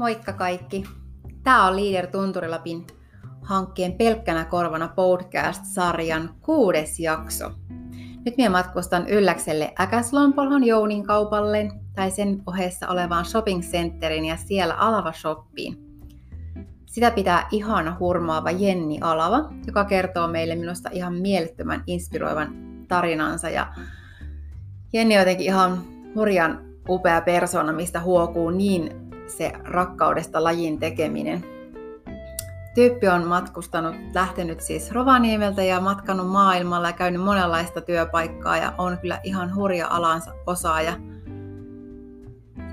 Moikka kaikki! Tämä on Leader Tunturilapin hankkeen Pelkkänä korvana podcast-sarjan kuudes jakso. Nyt minä matkustan Ylläkselle Äkäslompolhon Jounin kaupalle tai sen ohessa olevaan shopping centerin ja siellä Alava Shoppiin. Sitä pitää ihana hurmaava Jenni Alava, joka kertoo meille minusta ihan mielettömän inspiroivan tarinansa. Ja Jenni on jotenkin ihan hurjan upea persona, mistä huokuu niin se rakkaudesta lajin tekeminen. Tyyppi on matkustanut, lähtenyt siis Rovaniemeltä ja matkannut maailmalla ja käynyt monenlaista työpaikkaa ja on kyllä ihan hurja alansa osaaja.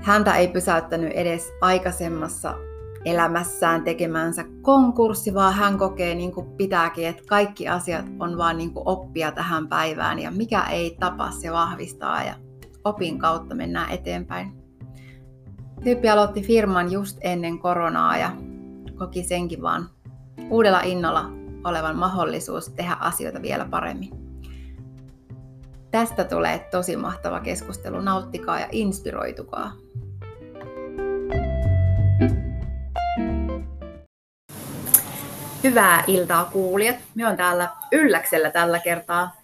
Häntä ei pysäyttänyt edes aikaisemmassa elämässään tekemänsä konkurssi, vaan hän kokee niin kuin pitääkin, että kaikki asiat on vaan niin kuin oppia tähän päivään ja mikä ei tapa se vahvistaa ja opin kautta mennään eteenpäin. Tyyppi aloitti firman just ennen koronaa ja koki senkin vaan uudella innolla olevan mahdollisuus tehdä asioita vielä paremmin. Tästä tulee tosi mahtava keskustelu. Nauttikaa ja inspiroitukaa. Hyvää iltaa kuulijat. Me on täällä Ylläksellä tällä kertaa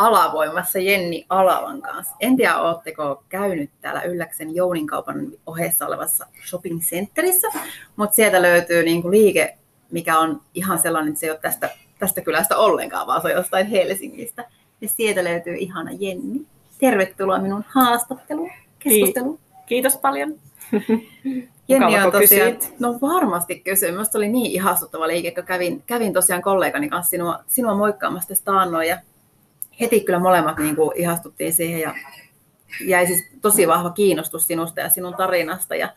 alavoimassa Jenni Alavan kanssa. En tiedä, oletteko käynyt täällä Ylläksen Jounin-kaupan ohessa olevassa shopping centerissä, mutta sieltä löytyy niinku liike, mikä on ihan sellainen, että se ei ole tästä, tästä kylästä ollenkaan, vaan se on jostain Helsingistä. Ja sieltä löytyy ihana Jenni. Tervetuloa minun haastatteluun, keskusteluun. Kiitos paljon. Jenni on tosiaan, no varmasti kysyin. Minusta oli niin ihastuttava liike, kun kävin, kävin tosiaan kollegani kanssa sinua, sinua moikkaamassa tästä taannoin ja heti kyllä molemmat niin kuin ihastuttiin siihen ja jäi siis tosi vahva kiinnostus sinusta ja sinun tarinasta ja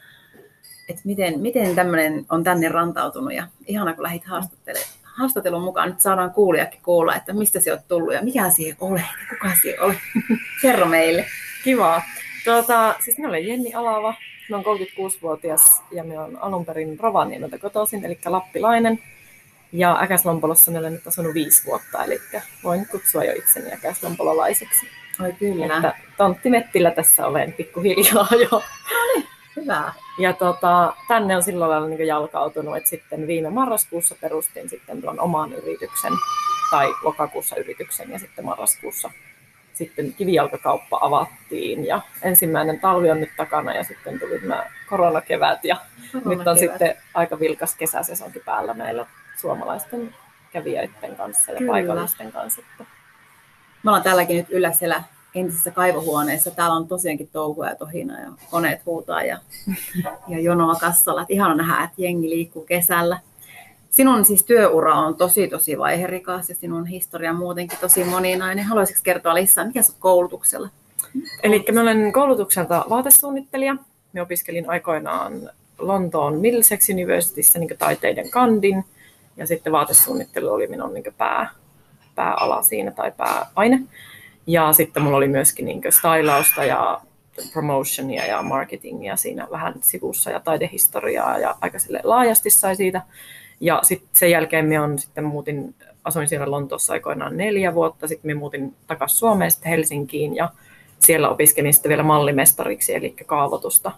että miten, miten tämmöinen on tänne rantautunut ja ihana kun lähdit haastattelun mukaan. Nyt saadaan kuulijakin kuulla, että mistä se on tullut ja mikä siihen ole, kuka siihen ole. Kerro meille. Kiva. Tuota, siis minä olen Jenni Alava, mä olen 36-vuotias ja minä olen alun perin Rovaniemeltä kotoisin, eli lappilainen. Ja Äkäslompolossa meillä nyt asunut viisi vuotta, eli voin kutsua jo itseni äkäslompololaiseksi. Oi kyllä. Että tonttimettillä tässä olen pikkuhiljaa jo. No niin, hyvä. Ja tota, tänne on silloin lailla niin jalkautunut, että sitten viime marraskuussa perustin sitten tuon oman yrityksen, tai lokakuussa yrityksen, ja sitten marraskuussa sitten kivijalkakauppa avattiin ja ensimmäinen talvi on nyt takana ja sitten tuli nämä koronakevät ja Korona nyt on sitten aika vilkas kesäsesonkin päällä meillä suomalaisten kävijöiden kanssa ja Kyllä. paikallisten kanssa. Me ollaan täälläkin nyt yllä siellä entisessä kaivohuoneessa. Täällä on tosiaankin touhua ja tohina ja koneet huutaa ja, ja jonoa kassalla. Että ihana nähdä, että jengi liikkuu kesällä. Sinun siis työura on tosi tosi vaiherikas ja sinun historia muutenkin tosi moninainen. Haluaisitko kertoa lisää, mikä sinut koulutuksella? Eli mä olen koulutukselta vaatesuunnittelija. Me opiskelin aikoinaan Lontoon Middlesex Universityssä niin taiteiden kandin ja sitten vaatesuunnittelu oli minun niin pää, pääala siinä tai pääaine. Ja sitten mulla oli myöskin niin stylausta ja promotionia ja marketingia siinä vähän sivussa ja taidehistoriaa ja aika laajasti sai siitä. Ja sitten sen jälkeen me on sitten muutin, asuin siellä Lontoossa aikoinaan neljä vuotta, sitten me muutin takaisin Suomeen sitten Helsinkiin ja siellä opiskelin sitten vielä mallimestariksi, eli kaavoitusta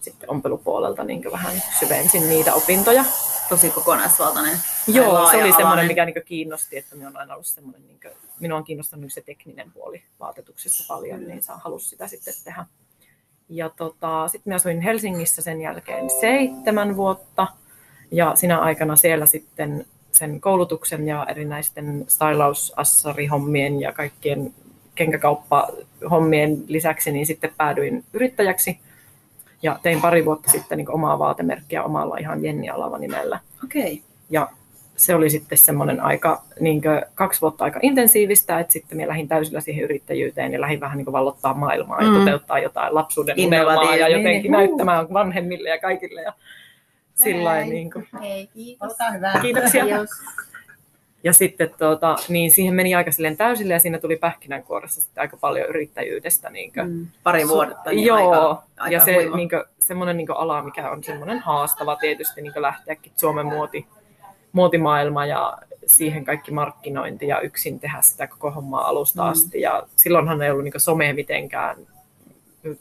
sitten ompelupuolelta niin vähän syvensin niitä opintoja. Tosi kokonaisvaltainen. Joo, se oli semmoinen, mikä niin kiinnosti, että minä on aina ollut semmoinen, niin kuin, minua on kiinnostanut se tekninen puoli vaatetuksessa paljon, niin saa halus sitä sitten tehdä. Ja tota, sitten minä asuin Helsingissä sen jälkeen seitsemän vuotta, ja sinä aikana siellä sitten sen koulutuksen ja erinäisten stylaus-assarihommien ja kaikkien kenkäkauppahommien lisäksi, niin sitten päädyin yrittäjäksi ja tein pari vuotta sitten niin omaa vaatemerkkiä omalla ihan Jenni Alava nimellä. Okay. Ja se oli sitten semmoinen aika, niin kaksi vuotta aika intensiivistä, että sitten minä lähdin täysillä siihen yrittäjyyteen ja lähdin vähän niin vallottaa maailmaa mm. ja toteuttaa jotain lapsuuden unelmaa ja jotenkin niin, näyttämään vanhemmille ja kaikille. Ja sillä niin kuin. Hei, kiitos. hyvä. Kiitoksia. Ja sitten tuota, niin siihen meni aika silleen täysille ja siinä tuli pähkinänkuoressa sitten aika paljon yrittäjyydestä. Niin kuin, mm, pari vuotta. Niin joo, aika, aika ja se niin kuin, semmoinen niin ala, mikä on semmoinen haastava tietysti niin lähteäkin Suomen muoti, muotimaailma ja siihen kaikki markkinointi ja yksin tehdä sitä koko hommaa alusta mm. asti. Ja silloinhan ei ollut niin somea mitenkään.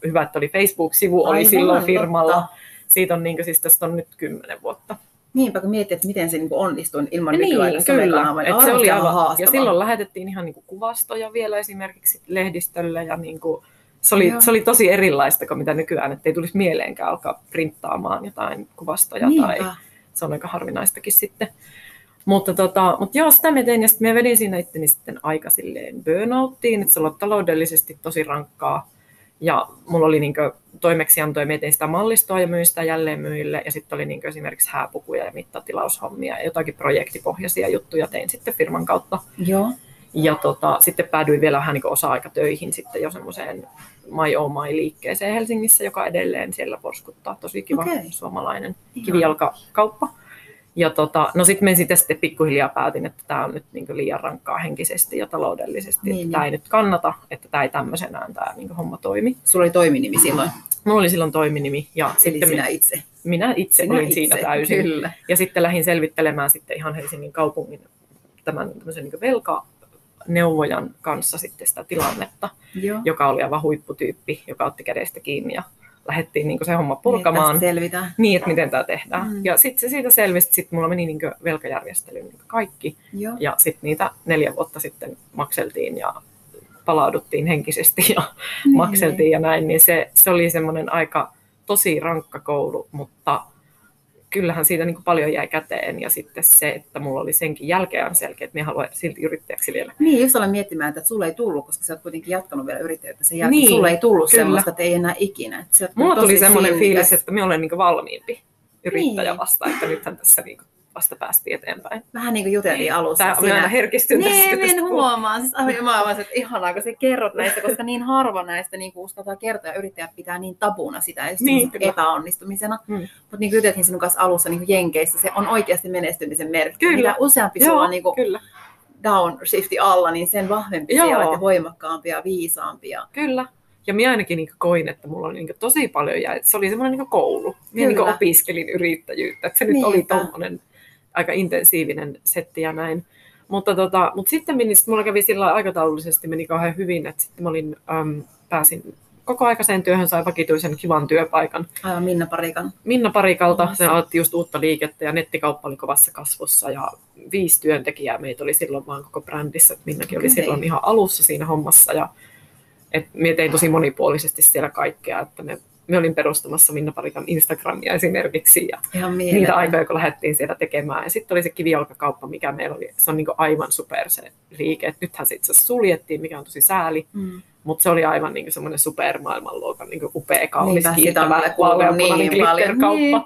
Hyvä, että oli Facebook-sivu, oli Aivan, silloin firmalla. Totta Siitä on niin kuin, siis tästä on nyt kymmenen vuotta. Niinpä kun miettii, että miten se niin onnistui ilman Ja nykyaikaista niin, kyllä. somekanavaa, niin Et se oli aivan aivan, ja haastavaa. silloin lähetettiin ihan niin kuin kuvastoja vielä esimerkiksi lehdistölle ja niin kuin, se, oli, Joo. se oli tosi erilaista kuin mitä nykyään, että ei tulisi mieleenkään alkaa printtaamaan jotain kuvastoja Niinpä. tai se on aika harvinaistakin sitten. Mutta, tota, mutta joo, sitä mä tein ja sitten mä vedin siinä itteni sitten aika silleen burnouttiin, että se oli taloudellisesti tosi rankkaa. Ja mulla oli niin toimeksiantoja, mä tein sitä mallistoa ja myin sitä jälleen myyjille. Ja sitten oli niin esimerkiksi hääpukuja ja mittatilaushommia ja jotakin projektipohjaisia juttuja tein sitten firman kautta. Joo. Ja tota, sitten päädyin vielä vähän niin osa-aikatöihin sitten jo semmoiseen My Oh My liikkeeseen Helsingissä, joka edelleen siellä porskuttaa. Tosi kiva Okei. suomalainen Ihan. kivijalkakauppa. Ja tota, no sitten me sitten, sitten pikkuhiljaa päätin, että tämä on nyt niin liian rankkaa henkisesti ja taloudellisesti, Niin, niin, että tämä ei nyt kannata, että tämä ei tämmöisenään tämä niin homma toimi. Sulla oli toiminimi silloin, Mulla oli silloin toiminimi ja eli sitten sinä minä, itse. minä itse Sinä olin itse, siinä täysin. Kyllä. Ja sitten lähdin selvittelemään sitten ihan Helsingin kaupungin tämän tämmöisen niin velkaneuvojan kanssa sitten sitä tilannetta, Joo. joka oli aivan huipputyyppi, joka otti kädestä kiinni ja lähdettiin niin se homma Niin, purkamaan. tästä selvitään. Niin, että miten tämä tehdään. Mm. Mm. Ja sitten se siitä selvisi, sitten mulla meni niin velkajärjestelyyn niin kaikki. Joo. Ja sitten niitä neljä vuotta sitten makseltiin ja palauduttiin henkisesti ja Niin. makseltiin ja näin. Niin se, se oli semmoinen aika tosi rankka koulu, mutta kyllähän siitä niin kuin paljon jäi käteen. Ja sitten se, että mulla oli senkin jälkeen selkeä, että minä haluan silti yrittäjäksi vielä. Niin, just aloin miettimään, että sulle ei tullut, koska sä oot kuitenkin jatkanut vielä yrittäjyyttä sen jälkeen. Niin, sulle ei tullut kyllä. semmoista, että ei enää ikinä. Mulla tuli semmoinen fiilis, että minä olen niin valmiimpi yrittäjä Niin. vasta, että nythän tässä niin vasta päästiin eteenpäin. Vähän niin kuin juteltiin alussa. Tämä on aina herkistyn tässä, Niin, kun tästä en puhuu. huomaa. Siis aivan mä vaan, että ihanaa, kun sä kerrot näistä, koska niin harva näistä niin uskaltaa kertoa ja yrittäjät pitää niin tabuna sitä just Niin, niin, epäonnistumisena. Mm. Mutta niin kuin juteltiin sinun kanssa alussa niin kuin Jenkeissä, se on oikeasti menestymisen merkki. Kyllä. Mitä useampi sulla on niin kuin kyllä. downshifti alla, niin sen vahvempi Joo. siellä ja voimakkaampi ja viisaampi. Ja... Kyllä. Ja minä ainakin niin koin, että mulla oli niin tosi paljon jäi. Se oli semmoinen niin koulu. Minä niin opiskelin yrittäjyyttä. Että se nyt Niinpä. oli tuommoinen aika intensiivinen setti ja näin. Mutta, tota, mutta sitten meni, sit mulla kävi sillä aikataulullisesti meni kauhean hyvin, että sitten mä olin, äm, pääsin kokoaikaiseen työhön, sai vakituisen kivan työpaikan. Aivan Minna Parikan. Minna Parikalta, se aloitti just uutta liikettä ja nettikauppa oli kovassa kasvussa ja viisi työntekijää meitä oli silloin vaan koko brändissä. että Minnakin oli Okei. silloin ihan alussa siinä hommassa ja et me tein tosi monipuolisesti siellä kaikkea, että me, me olin perustamassa Minna Parikan Instagramia esimerkiksi ja niitä aikoja, kun lähdettiin siellä tekemään. Ja sitten oli se kivijalkakauppa, mikä meillä oli, se on niinku aivan super se liike. Et nythän se itse suljettiin, mikä on tosi sääli, Mm. mutta se oli aivan niinku semmoinen supermaailmanluokan niinku upea, kaunis, Niinpä, kiittävä, niin paljon. Niin.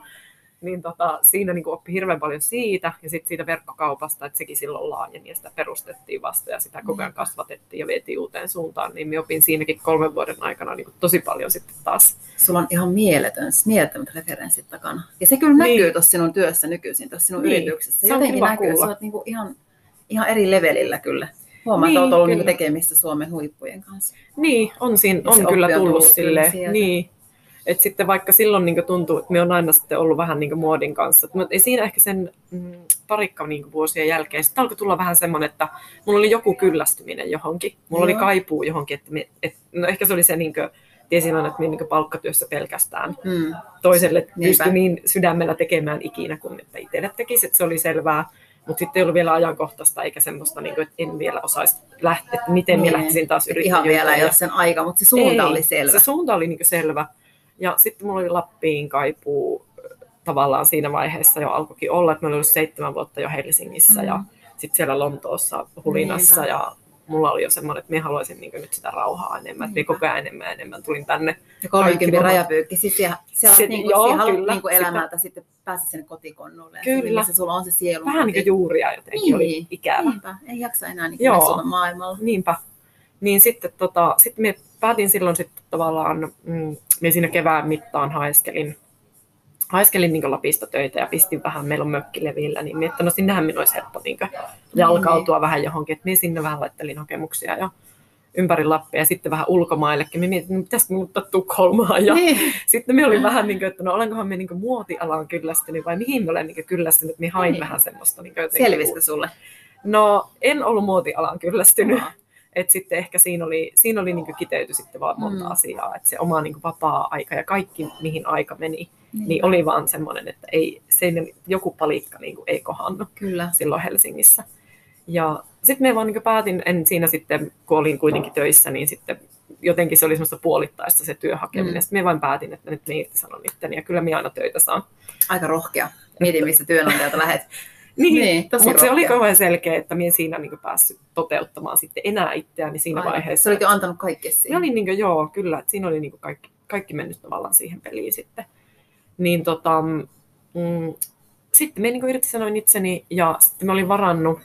Niin tota, siinä niinku oppi hirveän paljon siitä ja sitten siitä verkkokaupasta, että sekin silloin laajeni ja sitä perustettiin vasta ja sitä koko ajan kasvatettiin ja vietiin uuteen suuntaan, niin me opin siinäkin kolmen vuoden aikana niinku tosi paljon sitten taas. Sulla on ihan mieletön, mielettömät referenssit takana. Ja se kyllä näkyy Niin. tuossa sinun työssä nykyisin, tuossa sinun Niin. yrityksessä. Se on Jotenkin näkyy, kuulla. sä oot niinku ihan, ihan eri levelillä kyllä. Huomaa, Niin, että olet ollut kyllä. niinku tekemisissä Suomen huippujen kanssa. Niin, on, siinä, se on kyllä on tullut tullut kyllä silleen. sieltä. Niin. Et sitten vaikka silloin niin tuntuu, että me on aina sitten ollut vähän niin muodin kanssa, mutta ei siinä ehkä sen mm, parikka niin vuosien jälkeen, sitten alkoi tulla vähän semmoinen, että mulla oli joku kyllästyminen johonkin, mulla oli Joo. kaipuu johonkin, että, me, et, no ehkä se oli se, niin kuin, tiesin aina, että me niin palkkatyössä pelkästään Mm. toiselle pystyi niin sydämellä tekemään ikinä kuin että itselle tekisi, että se oli selvää. Mutta sitten ei ollut vielä ajankohtaista eikä semmoista, niin kuin, että en vielä osaisi lähteä, että miten Niin. minä lähtisin taas Ihan yrittäjyyteen. vielä ei ole sen aika, mutta se suunta ei, oli selvä. Se suunta oli niin selvä. Ja sitten mulla oli Lappiin kaipuu äh, tavallaan siinä vaiheessa jo alkoikin olla, että mä olin ollut seitsemän vuotta jo Helsingissä Mm. ja sitten siellä Lontoossa, Hulinassa Niinpä. ja mulla oli jo semmoinen, että minä haluaisin niin nyt sitä rauhaa enemmän, että minä koko ajan enemmän ja enemmän tulin tänne. Ja 30 kaikki vapaa- rajapyykki. Sitten siellä, siellä, Se- niinku, joo, siellä kyllä, sitä- elämältä sitten päästä sinne kotikonnulle. Kyllä. Missä sulla on se sielu. Vähän niin kuin juuria jotenkin oli ikävä. Niinpä, ei jaksa enää niin Joo. Suomen maailmalla. Niinpä. Niin sitten tota, sit me päätin silloin sitten tavallaan, mm, me siinä kevään mittaan haeskelin, haeskelin niin Lapista töitä ja pistin vähän, meillä on mökki levillä, niin että no sinnehän minun olisi helppo niin jalkautua vähän johonkin, että minä sinne vähän laittelin hakemuksia ja ympäri Lappia ja sitten vähän ulkomaillekin. Me mietin, että no pitäisikö muuttaa Tukholmaan ja Niin. sitten me oli vähän niin kuin, että no olenkohan me niin muotialaan kyllästynyt vai mihin me olen niin kyllästynyt, me hain Niin. vähän semmoista. Niin jotenkin- Selvisikö sulle? No en ollut muotialaan kyllästynyt. Joo. Et sitten ehkä siinä oli, siinä oli niin kiteyty sitten vaan monta Mm. asiaa, että se oma niin vapaa-aika ja kaikki, mihin aika meni, niin, niin oli vaan semmoinen, että ei, se ei, joku palikka niin ei kohannut Kyllä. silloin Helsingissä. Ja sitten me vaan niin päätin, en siinä sitten, kun olin kuitenkin töissä, niin sitten jotenkin se oli semmoista puolittaista se työhakeminen. Mm. Sitten me vain päätin, että nyt me sanon itteni ja kyllä minä aina töitä saan. Aika rohkea. Mietin, missä työnantajalta lähet. niin, niin mutta se oli kauhean selkeä, että minä siinä niin päässyt toteuttamaan sitten enää itseäni siinä Aivan. vaiheessa. Se oli jo antanut kaikki siihen. Oli niin kuin, joo, kyllä. Että siinä oli niin kuin kaikki, kaikki mennyt tavallaan siihen peliin sitten. Niin tota, mm, sitten me niin irtisanoin itseni ja sitten mä olin varannut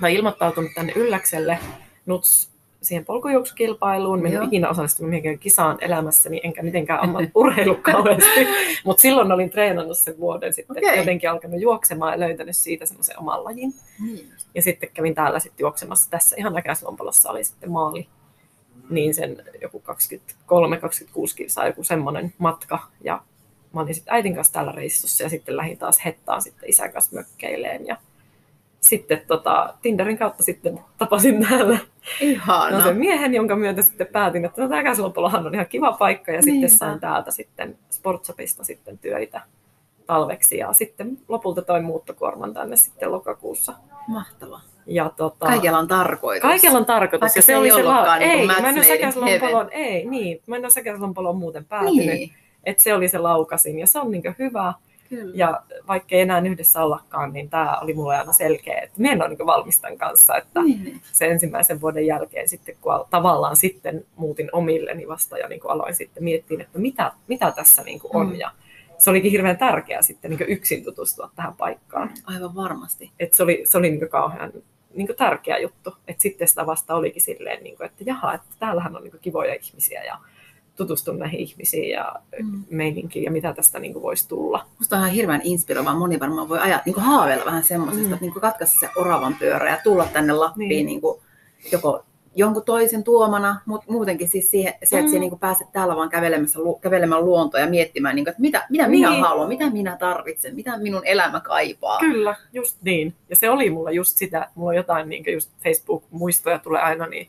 tai ilmoittautunut tänne Ylläkselle NUTS siihen polkujuoksukilpailuun. Mä en ikinä osallistunut mihinkään kisaan elämässäni, enkä mitenkään ammat urheilu kauheasti. Mutta silloin olin treenannut sen vuoden sitten, okay. jotenkin alkanut juoksemaan ja löytänyt siitä semmoisen oman lajin. Mm. Ja sitten kävin täällä sitten juoksemassa. Tässä ihan Näkäslompolossa oli sitten maali. Niin sen joku 23-26 kilsaa joku semmoinen matka. Ja mä olin sitten äitin kanssa täällä reissussa ja sitten lähdin taas hettaan sitten isän kanssa mökkeileen. Ja sitten tota, Tinderin kautta sitten tapasin täällä Ihana. No sen miehen, jonka myötä sitten päätin, että no tämä käsilopolohan on ihan kiva paikka ja Niinpä. sitten sain täältä sitten Sportsopista sitten töitä talveksi ja sitten lopulta toin muuttokuorman tänne sitten lokakuussa. Mahtava. Ja tota, kaikella on tarkoitus. Kaikella on tarkoitus. Vaikka ja se, se oli se la- niin ei, mä en ole ei, niin, mä en ole muuten päätynyt. Niin. Että se oli se laukasin ja se on niin hyvä. Kyllä. Ja vaikka ei enää yhdessä ollakaan, niin tämä oli mulle aina selkeä, että minä en ole niin valmistan kanssa, että niin. se ensimmäisen vuoden jälkeen sitten, kun tavallaan sitten muutin omilleni vasta ja niin aloin sitten miettiä, että mitä, mitä tässä niin kuin on. Mm. Ja se olikin hirveän tärkeää sitten niin yksin tutustua tähän paikkaan. Aivan varmasti. Et se oli, se oli niin kauhean niin tärkeä juttu. että sitten sitä vasta olikin silleen, niin kuin, että jaha, että täällähän on niin kivoja ihmisiä ja tutustua näihin ihmisiin ja mm. meininkiin ja mitä tästä niin kuin voisi tulla. Musta on ihan hirveän inspiroivaa. Moni varmaan voi ajaa, niin kuin haaveilla vähän semmoisesta, mm. että niin kuin katkaista se oravan pyörä ja tulla tänne Lappiin niin. Niin kuin joko jonkun toisen tuomana, mutta muutenkin siis siihen, se, että mm. niin pääset täällä vaan kävelemässä, kävelemään luontoa ja miettimään, niin kuin, että mitä, mitä niin. minä haluan, mitä minä tarvitsen, mitä minun elämä kaipaa. Kyllä, just niin. Ja se oli mulla just sitä, mulla on jotain niin just Facebook-muistoja tulee aina, niin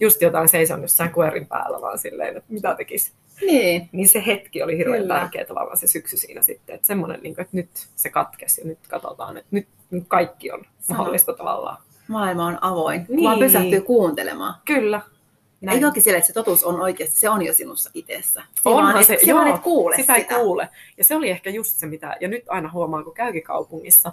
just jotain seison jossain kuerin päällä vaan silleen, että mitä tekisi. Niin. niin se hetki oli hirveän Kyllä. tärkeä tavallaan se syksy siinä sitten, että semmoinen, niin kuin, että nyt se katkesi ja nyt katsotaan, että nyt, nyt kaikki on Sano. mahdollista tavallaan. Maailma on avoin, niin. vaan pysähtyy kuuntelemaan. Kyllä. Näin. Ei sille, että se totuus on oikeasti, se on jo sinussa itsessä. Se Onhan se, se joo, et kuule sitä. sitä. ei kuule. Ja se oli ehkä just se, mitä, ja nyt aina huomaa, kun käykin kaupungissa,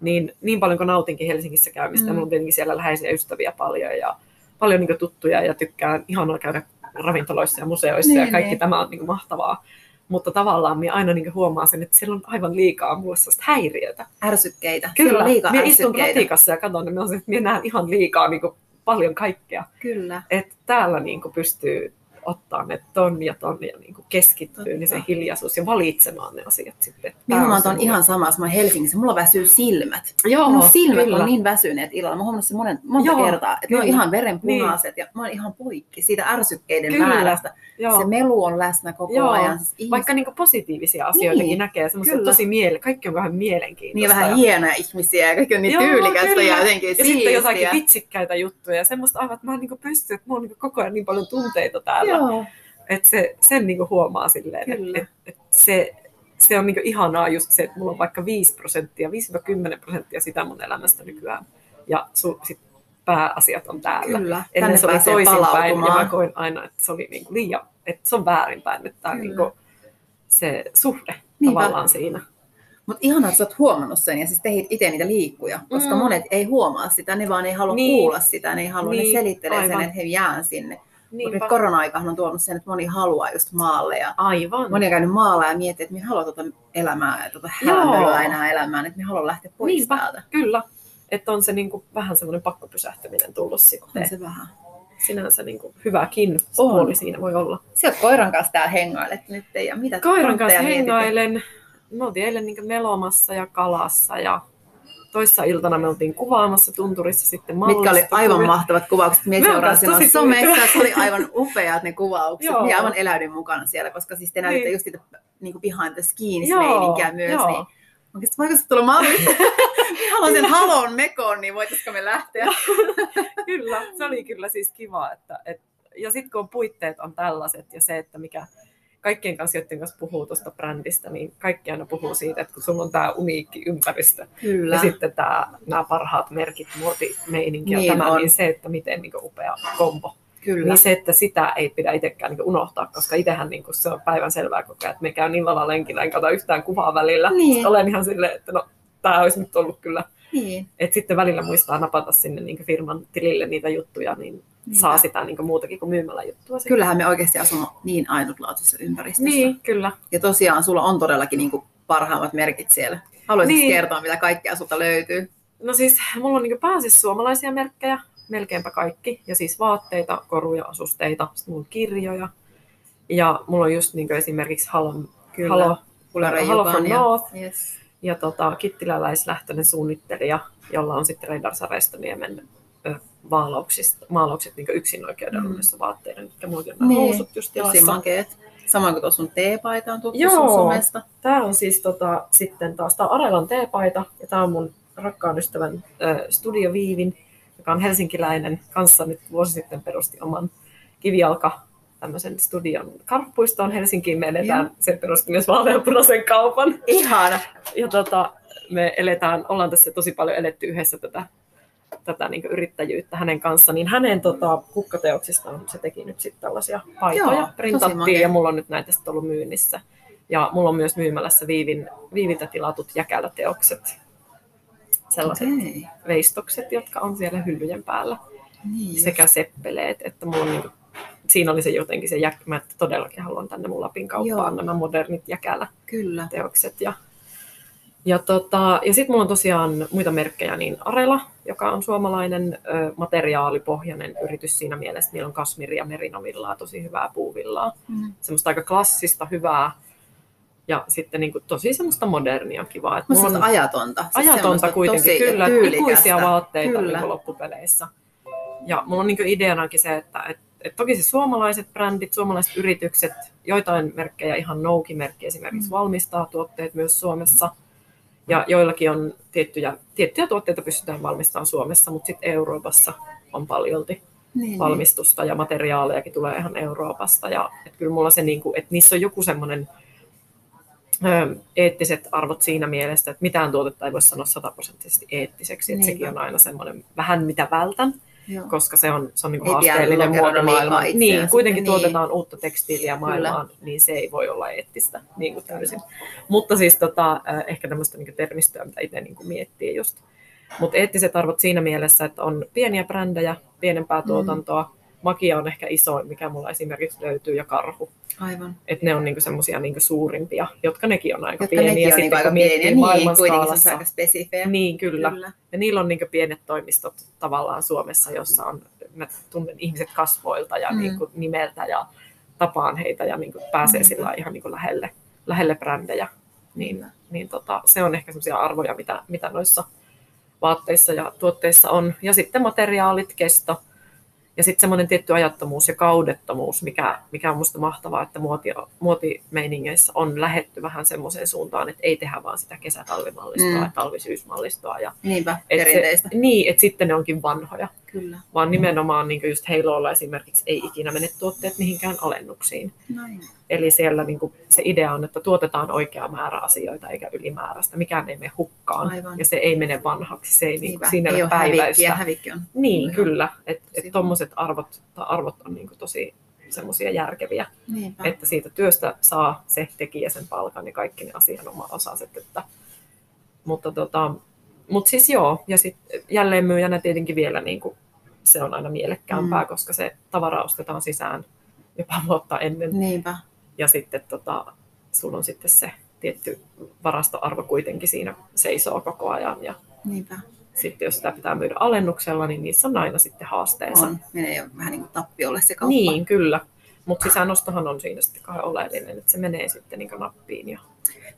niin niin paljon kuin nautinkin Helsingissä käymistä, mm. mulla on tietenkin siellä läheisiä ystäviä paljon, ja paljon niin tuttuja ja tykkään ihanaa käydä ravintoloissa ja museoissa niin, ja kaikki niin. tämä on niin mahtavaa. Mutta tavallaan minä aina niin huomaan sen, että siellä on aivan liikaa mulle sellaista häiriötä. Ärsykkeitä. Kyllä, liikaa minä istun ratikassa ja katson, että minä näen ihan liikaa niin paljon kaikkea. Kyllä. Että täällä niin pystyy ottaa ne ton ja ton ja niin kuin keskittyy, Totta. niin se hiljaisuus ja valitsemaan ne asiat sitten. Minulla on ihan sama, mä Helsingissä, mulla väsyy silmät. Joo, Mun silmät kyllä. on niin väsyneet illalla. Mä huomannut se monen, monta Joo, kertaa, että kyllä. ne on ihan verenpunaiset niin. ja mä oon ihan poikki siitä ärsykkeiden kyllä. määrästä. Joo. Se melu on läsnä koko Joo. ajan. Siis ihmis... Vaikka niin positiivisia asioitakin niin. näkee, semmoista tosi miele, kaikki on vähän mielenkiintoista. Niin vähän hienoja ihmisiä ja kaikki on niin Joo, tyylikästä kyllä. ja jotenkin Ja siistiä. sitten jotakin vitsikkäitä juttuja ja semmoista aivan, että mä en niin pysty, että mulla on niin koko ajan niin paljon tunteita täällä. Joo. Että se, sen niin huomaa silleen, että et, et se, se on niin ihanaa just se, että mulla on vaikka 5 prosenttia, 5-10 prosenttia sitä mun elämästä nykyään. Ja su, sit pääasiat on täällä. Kyllä, Ennen se oli toisinpäin, ja mä koin aina, että se oli niin kuin liian, että se on väärinpäin nyt tämä niin kuin se suhde Niinpä. tavallaan siinä. Mutta ihanaa, että sä oot huomannut sen ja siis tehit itse niitä liikkuja, koska mm. monet ei huomaa sitä, ne vaan ei halua niin. kuulla sitä, ne ei halua, niin. ne selittelee sen, että he jää sinne. Nyt korona-aikahan on tuonut sen, että moni haluaa just maalle. Ja Aivan. Moni on käynyt maalla ja miettii, että minä haluan tuota elämää ja tuota häämöllä enää elämään, että minä haluan lähteä pois Niinpä, täältä. Kyllä. Että on se niinku vähän semmoinen pakkopysähtyminen tullut sitten. On se vähän. Sinänsä niinku hyväkin on. puoli siinä voi olla. Oot koiran kanssa täällä hengailet nyt ja mitä Koiran kanssa hengailen. Me oltiin eilen niinku melomassa ja kalassa ja toissa iltana me oltiin kuvaamassa tunturissa sitten Mitkä oli aivan kuvia. mahtavat kuvaukset. Mies seuraa sinua somessa. Se oli aivan upeat ne kuvaukset. Joo. Minä aivan eläydin mukana siellä, koska siis te näytitte niin. just sitä niin kuin behind the skins meininkiä myös. Joo. Niin Oikeasti voiko se tulla mahdollista? haluan sen halon mekoon, niin voitaisiko me lähteä? kyllä, se oli kyllä siis kiva. Että, et, ja sitten kun puitteet on tällaiset ja se, että mikä kaikkien kanssa, joiden kanssa puhuu tuosta brändistä, niin kaikki aina puhuu siitä, että kun sulla on tämä uniikki ympäristö Kyllä. ja sitten tämä, nämä parhaat merkit, muotimeininki ja Niin tämä, on. niin se, että miten niin upea kombo. Kyllä. Niin se, että sitä ei pidä itsekään niin unohtaa, koska itsehän niin se on päivän selvää koko ajan, että me käyn illalla lenkillä, enkä ota yhtään kuvaa välillä. Niin. Olen ihan silleen, että no, tämä olisi nyt ollut kyllä. Niin. Että sitten välillä muistaa napata sinne niin firman tilille niitä juttuja, niin Niinpä. saa sitä niin muutakin kuin myymällä juttua. Kyllähän me oikeasti asumme niin ainutlaatuisessa ympäristössä. Niin, kyllä. Ja tosiaan sulla on todellakin niin kuin parhaimmat merkit siellä. Haluaisitko Niin. kertoa, mitä kaikkea sulta löytyy? No siis mulla on niin pääasiassa suomalaisia merkkejä, melkeinpä kaikki. Ja siis vaatteita, koruja, asusteita, sitten mulla on kirjoja. Ja mulla on just niin esimerkiksi Halo, Kyllä. Halo, Halo from ja- North Yes. ja tota, kittiläläislähtöinen suunnittelija, jolla on sitten Reidar Sarestoniemen maalauksista, maalaukset niin yksin oikeudellisessa mm. vaatteiden, mitkä mullakin on Niin, housut just Tosi jalassa. makeet. Samoin kuin tuossa sun teepaita on tuttu Joo. sun somesta. Tämä on siis tota, sitten taas, tää on Arelan teepaita ja tämä on mun rakkaan ystävän ö, Studio Viivin, joka on helsinkiläinen. Kanssa nyt vuosi sitten perusti oman kivijalka tämmöisen studion karppuistoon Helsinkiin. Me eletään, Joo. se perusti myös vaaleanpunaisen kaupan. Ihana. Ja tota, me eletään, ollaan tässä tosi paljon eletty yhdessä tätä, tätä niin yrittäjyyttä hänen kanssaan, niin hänen tota, kukkateoksistaan se teki nyt sitten tällaisia paitoja, Joo, printattiin ja mulla on nyt näitä sitten ollut myynnissä. Ja mulla on myös myymälässä Viivin, Viiviltä tilatut jäkäläteokset, sellaiset Okei. veistokset, jotka on siellä hyllyjen päällä, Niin. sekä seppeleet, että mulla on niin siinä oli se jotenkin se, jäk... mä todellakin haluan tänne mun Lapin kauppaan Joo. nämä modernit jäkälä Kyllä. teokset. Ja, ja, tota, ja sitten mulla on tosiaan muita merkkejä, niin Arela, joka on suomalainen ö, materiaalipohjainen yritys siinä mielessä. Niillä on kasmiri- ja merinovillaa, tosi hyvää puuvillaa. Mm. Semmoista aika klassista, hyvää ja sitten niin kuin tosi semmoista modernia, kivaa. Et mulla on ajatonta. Siis ajatonta kuitenkin, kyllä, tyylikästä. ikuisia vaatteita Kyllä. niin loppupeleissä. Ja mulla on niin ideanakin se, että et, et toki se suomalaiset brändit, suomalaiset yritykset, joitain merkkejä, ihan Nouki-merkki esimerkiksi, Mm. valmistaa tuotteet myös Suomessa. Ja joillakin on tiettyjä, tiettyjä tuotteita pystytään valmistamaan Suomessa, mutta sitten Euroopassa on paljolti niin, valmistusta ja materiaalejakin tulee ihan Euroopasta. Ja et kyllä mulla se, niinku, että niissä on joku semmoinen eettiset arvot siinä mielessä, että mitään tuotetta ei voi sanoa sataprosenttisesti eettiseksi. Että sekin on aina semmoinen vähän mitä vältän, Niin. Joo. koska se on, se on niinku pidä haasteellinen liikaa Niin, kuitenkin niin. tuotetaan uutta tekstiiliä maailmaan, niin se ei voi olla eettistä niin kuin täysin. Mutta siis tota, äh, ehkä tämmöistä niin termistöä, mitä itse niin miettii just. Mutta eettiset arvot siinä mielessä, että on pieniä brändejä, pienempää Mm. Makia on ehkä isoin, mikä mulla esimerkiksi löytyy, ja karhu. Aivan. Että ne on niinku semmoisia niinku suurimpia, jotka nekin on aika Jotka pieniä. nekin on niinku aika pieniä. Niin, kuitenkin se on aika spesifejä. Niin, kyllä. Kyllä. Ja niillä on niinku pienet toimistot tavallaan Suomessa, jossa on, mä tunnen ihmiset kasvoilta ja Mm. mm. niinku nimeltä ja tapaan heitä ja niinku pääsee Niinpä. sillä ihan niinku lähelle, lähelle brändejä. Niin, Kyllä. niin tota, se on ehkä sellaisia arvoja, mitä, mitä noissa vaatteissa ja tuotteissa on. Ja sitten materiaalit, kesto ja sitten semmoinen tietty ajattomuus ja kaudettomuus, mikä, mikä on musta mahtavaa, että muoti, muotimeiningeissä on lähetty vähän semmoiseen suuntaan, että ei tehdä vaan sitä kesä-talvimallistoa Mm. ja talvisyysmallistoa. Ja Niinpä, et perinteistä. Se, niin, että sitten ne onkin vanhoja. Kyllä. Vaan nimenomaan niin just Haloilla esimerkiksi ei ikinä mene tuotteet mihinkään alennuksiin. Näin. Eli siellä niin kuin, se idea on, että tuotetaan oikea määrä asioita eikä ylimääräistä. Mikään ei mene hukkaan Aivan. ja se ei mene vanhaksi. Se ei, niin kuin, siinä ei ole päiväistä. hävikkiä, hävikki on. Niin, Ihan kyllä. Että et tuommoiset arvot, arvot on niin kuin tosi semmoisia järkeviä, Niinpä. että siitä työstä saa se tekijä sen palkan ja kaikki ne asianomaiset. Että, mutta tota, mut siis joo, ja sitten jälleen myyjänä tietenkin vielä niin kuin, se on aina mielekkäämpää, Mm. koska se tavara ostetaan sisään jopa vuotta ennen. Niinpä. Ja sitten tota, sulla on sitten se tietty varastoarvo kuitenkin siinä seisoo koko ajan. Ja Niinpä. sitten jos sitä pitää myydä alennuksella, niin niissä on aina sitten haasteensa. On. Menee jo vähän niin kuin tappiolle se kauppa. Niin, kyllä. Mutta sisäänostohan on siinä sitten kai oleellinen, että se menee sitten niin nappiin. Ja...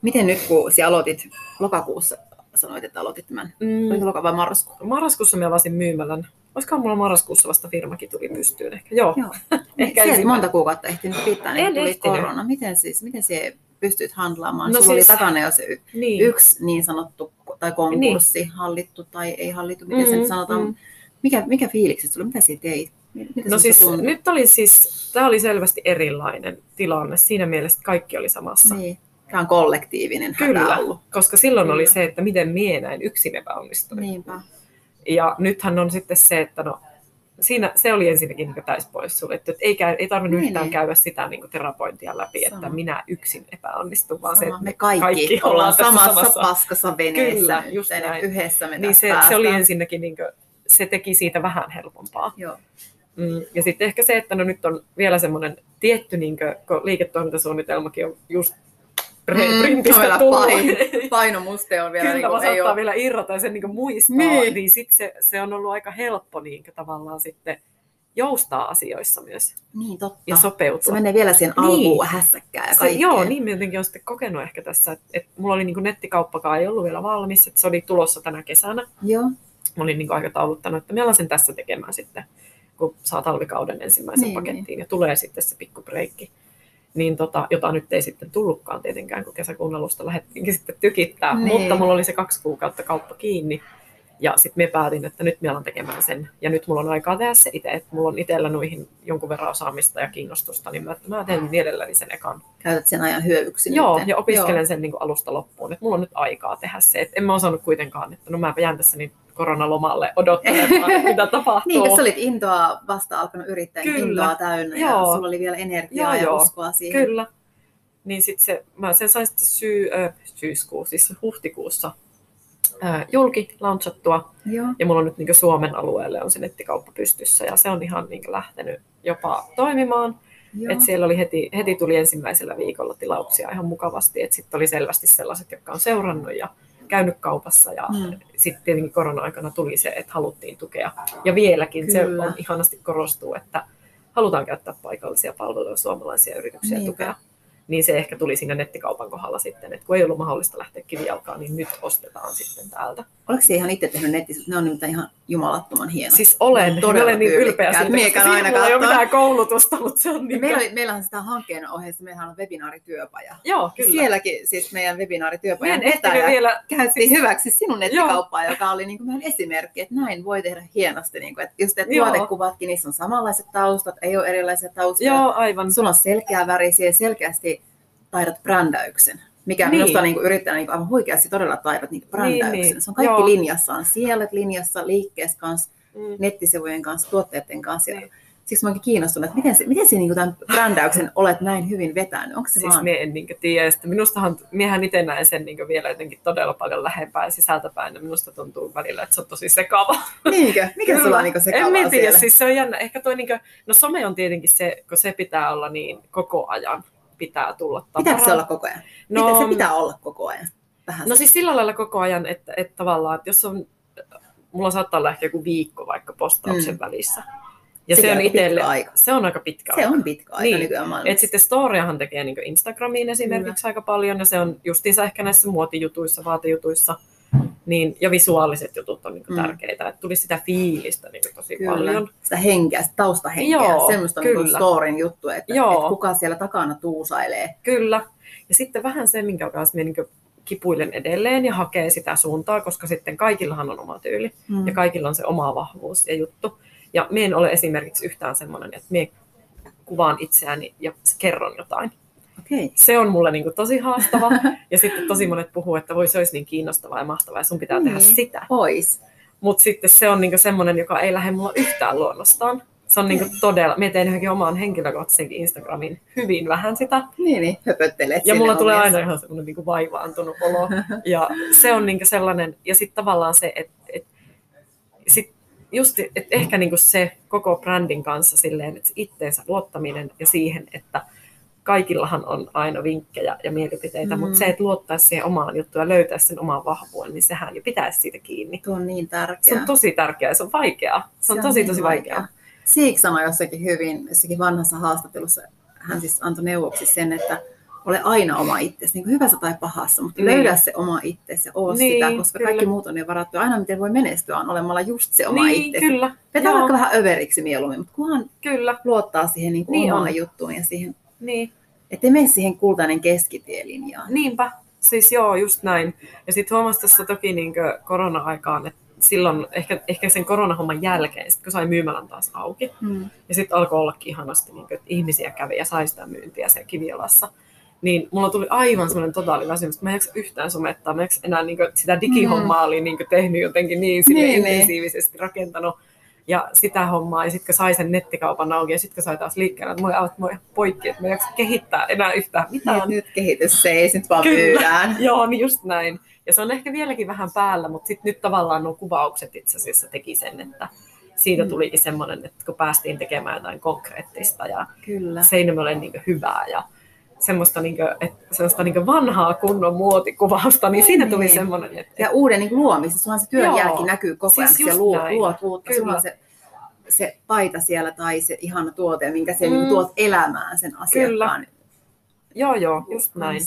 Miten nyt, kun sinä aloitit lokakuussa, sanoit, että aloitit tämän, Mm, oliko loka vai marraskuu? marraskuussa mä avasin myymälän. Olisikohan mulla marraskuussa vasta firmakin tuli pystyyn ehkä. Joo. Joo. Ehkä Siellä ensimmäinen. monta kuukautta ehtinyt pitää, niin En tuli ehtinyt. korona. Miten siis, miten se pystyt handlaamaan? No Sulla siis- oli takana jo se y- Niin. yksi niin sanottu, tai konkurssi, hallittu tai ei hallittu, miten se Mm, nyt sanotaan. mm. Mikä, mikä fiilikset sulla, mitä teit? Miltä No siis tuntui? nyt oli siis, tämä oli selvästi erilainen tilanne siinä mielessä, että kaikki oli samassa. Niin. Tämä on kollektiivinen Kyllä, ollut. koska silloin oli Kyllä. se, että miten mie näin yksin epäonnistuin. Niinpä. Ja nythän on sitten se, että no, siinä, se oli ensinnäkin niin täys pois suljettu. Että ei, käy, ei tarvinnut Niin, yhtään niin. käydä sitä niin terapointia läpi, Sama. että minä yksin epäonnistun, vaan se, Sama. että Me kaikki, kaikki ollaan tässä samassa, paskassa veneessä. Kyllä, just näin. Yhdessä me Niin se, se oli ensinnäkin, niin kuin, se teki siitä vähän helpompaa. Joo. Mm, ja sitten ehkä se, että no nyt on vielä semmoinen tietty, niin kuin, kun liiketoimintasuunnitelmakin on just Mm, printistä vielä tullut. paino- Painomuste on vielä Kyllä, niin kuin, ei ole. vielä irrota ja sen niin muistaa, Niin. niin, niin sit se, se on ollut aika helppo niin tavallaan sitten joustaa asioissa myös Niin totta. ja sopeutua. Se menee vielä siihen Niin. alkuun hässäkkään ja se, kaikkea. joo, niin jotenkin olen sitten kokenut ehkä tässä, että, että mulla oli niin kuin nettikauppakaan ei ollut vielä valmis, että se oli tulossa tänä kesänä. Joo. Mä olin niin kuin aikatauluttanut, että mä sen tässä tekemään sitten, kun saa talvikauden ensimmäisen Niin, niin, pakettiin ja tulee sitten se pikku breikki. Niin tota, jota nyt ei sitten tullutkaan tietenkään, kun kesäkuun alusta lähdettiinkin sitten tykittää. Niin. Mutta mulla oli se kaksi kuukautta kauppa kiinni. Ja sitten me päätin, että nyt mä alan tekemään sen. Ja nyt mulla on aikaa tehdä se itse. Että mulla on itsellä noihin jonkun verran osaamista ja kiinnostusta, niin mä, mä teen mielelläni sen ekan. Käytät sen ajan hyödyksi Joo, nyt. ja opiskelen sen niin kuin alusta loppuun. Että mulla on nyt aikaa tehdä se. Et en mä osannut kuitenkaan, että no mä jään tässä niin koronalomalle odottelemaan, että mitä tapahtuu. Niin, kun sä olit intoa vasta alkanut yrittää, Kyllä. intoa täynnä ja Joo. sulla oli vielä energiaa Joo, ja joo. uskoa siihen. Kyllä. Niin sitten se, mä sen sain sitten syy, ö, syyskuussa, siis huhtikuussa ö, julki launchattua. Joo. Ja mulla on nyt niin Suomen alueelle on se nettikauppa pystyssä ja se on ihan niin lähtenyt jopa toimimaan. Joo. Et siellä oli heti, heti tuli ensimmäisellä viikolla tilauksia ihan mukavasti. Et sitten oli selvästi sellaiset, jotka on seurannut ja käynyt kaupassa. Ja Mm. sitten tietenkin korona-aikana tuli se, että haluttiin tukea. Ja vieläkin Kyllä. se on ihanasti korostuu, että halutaan käyttää paikallisia palveluja, suomalaisia yrityksiä Niinpä. tukea. Niin se ehkä tuli siinä nettikaupan kohdalla sitten, että kun ei ollut mahdollista lähteä kivijalkaan, niin nyt ostetaan sitten täältä. Oliko se ihan itse tehnyt netissä? Ne on nimittäin ihan jumalattoman hienot. Siis olen, Todella olen niin ylpeä siitä, koska aina mulla ei ole mitään koulutusta, mutta se on niin Meillä oli, meillähän sitä hankkeen ohjeessa, meillähän on webinaarityöpaja. Joo, kyllä. Sielläkin siis meidän webinaarityöpajan vetäjä vielä käytti hyväksi sinun nettikauppaa, joka oli niin kuin meidän esimerkki, että näin voi tehdä hienosti. Niin kuin, että just että Joo. tuotekuvatkin, niissä on samanlaiset taustat, ei ole erilaisia taustoja. Joo, aivan. Sulla on selkeä värisiä selkeästi taidat brändäyksen. Mikä Niin. niin. minusta niin yrittää niin aivan huikeasti todella taidat niin brändäyksen. Niin, niin. Se on kaikki Joo. linjassaan. Sielet linjassa, liikkeessä kanssa, Mm. nettisivujen kanssa, tuotteiden kanssa. Niin. Siksi mä oonkin kiinnostunut, että miten, se, miten se, niin kuin tämän brändäyksen olet näin hyvin vetänyt? Onko se Siis vaan... en niin tiedä. Sitten minustahan, miehän itse näen sen niin vielä jotenkin todella paljon lähempää sisältäpäin. Ja minusta tuntuu välillä, että se on tosi sekava. Niinkö? Mikä Kyllä. sulla on niin sekavaa En mä tiedä, siellä? siis se on jännä. Ehkä toi, niin kuin, no some on tietenkin se, kun se pitää olla niin koko ajan pitää tulla Pitääkö se olla koko ajan? No, se pitää olla koko ajan. Vähän No se. siis sillä lailla koko ajan, että, että tavallaan, että jos on, mulla saattaa olla ehkä joku viikko vaikka postauksen Mm. välissä. Ja Sekin se on itselle, aika. se on aika pitkä se aika. on pitkä aika Niin. nykyään maailmassa. Et sitten storiahan tekee niin Instagramiin esimerkiksi aika paljon, ja se on justiinsa ehkä näissä muotijutuissa, vaatejutuissa, niin, ja visuaaliset jutut on niin Mm. tärkeitä, että tuli sitä fiilistä niin tosi Kyllä. paljon. Sitä henkeä, sitä taustahenkeä. Joo, Semmoista niin storin juttu, että, Joo. että kuka siellä takana tuusailee. Kyllä. Ja sitten vähän se, minkä kanssa minä niin kipuilen edelleen ja hakee sitä suuntaa, koska sitten kaikillahan on oma tyyli Mm. ja kaikilla on se oma vahvuus ja juttu. Ja minä en ole esimerkiksi yhtään semmoinen, että minä kuvaan itseäni ja kerron jotain. Okei. Se on mulle niin kuin tosi haastava. ja sitten tosi monet puhuu, että voi se olisi niin kiinnostavaa ja mahtavaa ja sun pitää tehdä Niin. sitä. Pois. Mutta sitten se on niin semmoinen, joka ei lähde mulla yhtään luonnostaan. Se on niin todella, minä teen johonkin omaan henkilökohtaisenkin Instagramin hyvin vähän sitä. Niin, niin höpöttelet Ja mulla tulee aina ihan semmoinen niin vaivaantunut olo. Ja se on niin sellainen, ja sitten tavallaan se, että et, sit just, et ehkä niin se koko brändin kanssa silleen, että itteensä luottaminen ja siihen, että kaikillahan on aina vinkkejä ja mielipiteitä, Mm. mutta se, että luottaisi siihen omaan juttuun ja löytäisi sen oman vahvuuden, niin sehän jo pitäisi siitä kiinni. Tuo on niin Se tärkeää. on tosi tärkeää ja se on vaikeaa. Se on, tosi niin tosi vaikeaa. Siik sanoi jossakin hyvin, jossakin vanhassa haastattelussa, hän siis antoi neuvoksi sen, että ole aina oma itsesi, niin kuin hyvässä tai pahassa, mutta Niin. löydä se oma itsesi ja oo Niin, sitä, koska kyllä. kaikki muut on jo varattu. Aina miten voi menestyä on olemalla just se oma niin, itsesi. kyllä. Vetää Joo, vaikka vähän överiksi mieluummin, mutta kunhan Kyllä, luottaa siihen niin kuin Niin omaan on. juttuun ja siihen, niin. ettei mene siihen kultainen keskitielinjaan. Niinpä, siis joo, just näin. Ja sitten huomasi tässä toki niin korona-aikaan, että silloin ehkä, ehkä sen koronahomman jälkeen, sit kun sai myymälän taas auki, Mm. ja sitten alkoi ollakin ihanasti, niin kuin, että ihmisiä kävi ja sai sitä myyntiä siellä Kiviolassa. Niin mulla tuli aivan semmoinen totaali väsymys, että mä en yhtään somettaa, mä en enää niin kuin, sitä digihommaa oli niin kuin, tehnyt jotenkin niin, Niin, niin. intensiivisesti rakentanut. Ja sitä hommaa, ja sitten kun sai sen nettikaupan auki, ja sitten kun sai taas liikkeelle, että moi, moi poikki, että mä jaksa kehittää enää yhtään Niin, mitään. että nyt kehitys seis, nyt vaan Kyllä. myydään. Joo, niin just näin. Ja se on ehkä vieläkin vähän päällä, mutta sitten nyt tavallaan nuo kuvaukset itse asiassa teki sen, että siitä Mm. tulikin semmoinen, että kun päästiin tekemään jotain konkreettista ja Kyllä. Seinämölle niin hyvää ja semmoista, niin kuin, että semmoista niin vanhaa kunnon muotikuvausta, niin siinä tuli Niin. semmoinen, että Ja uuden niin luomista, sulla se työn Joo. jälki näkyy koko ajan, Siis just luot, uutta. Sulla Kyllä. on se, se paita siellä tai se ihana tuote, minkä se Mm. niin tuot elämään sen asiakkaan. joo joo, just näin.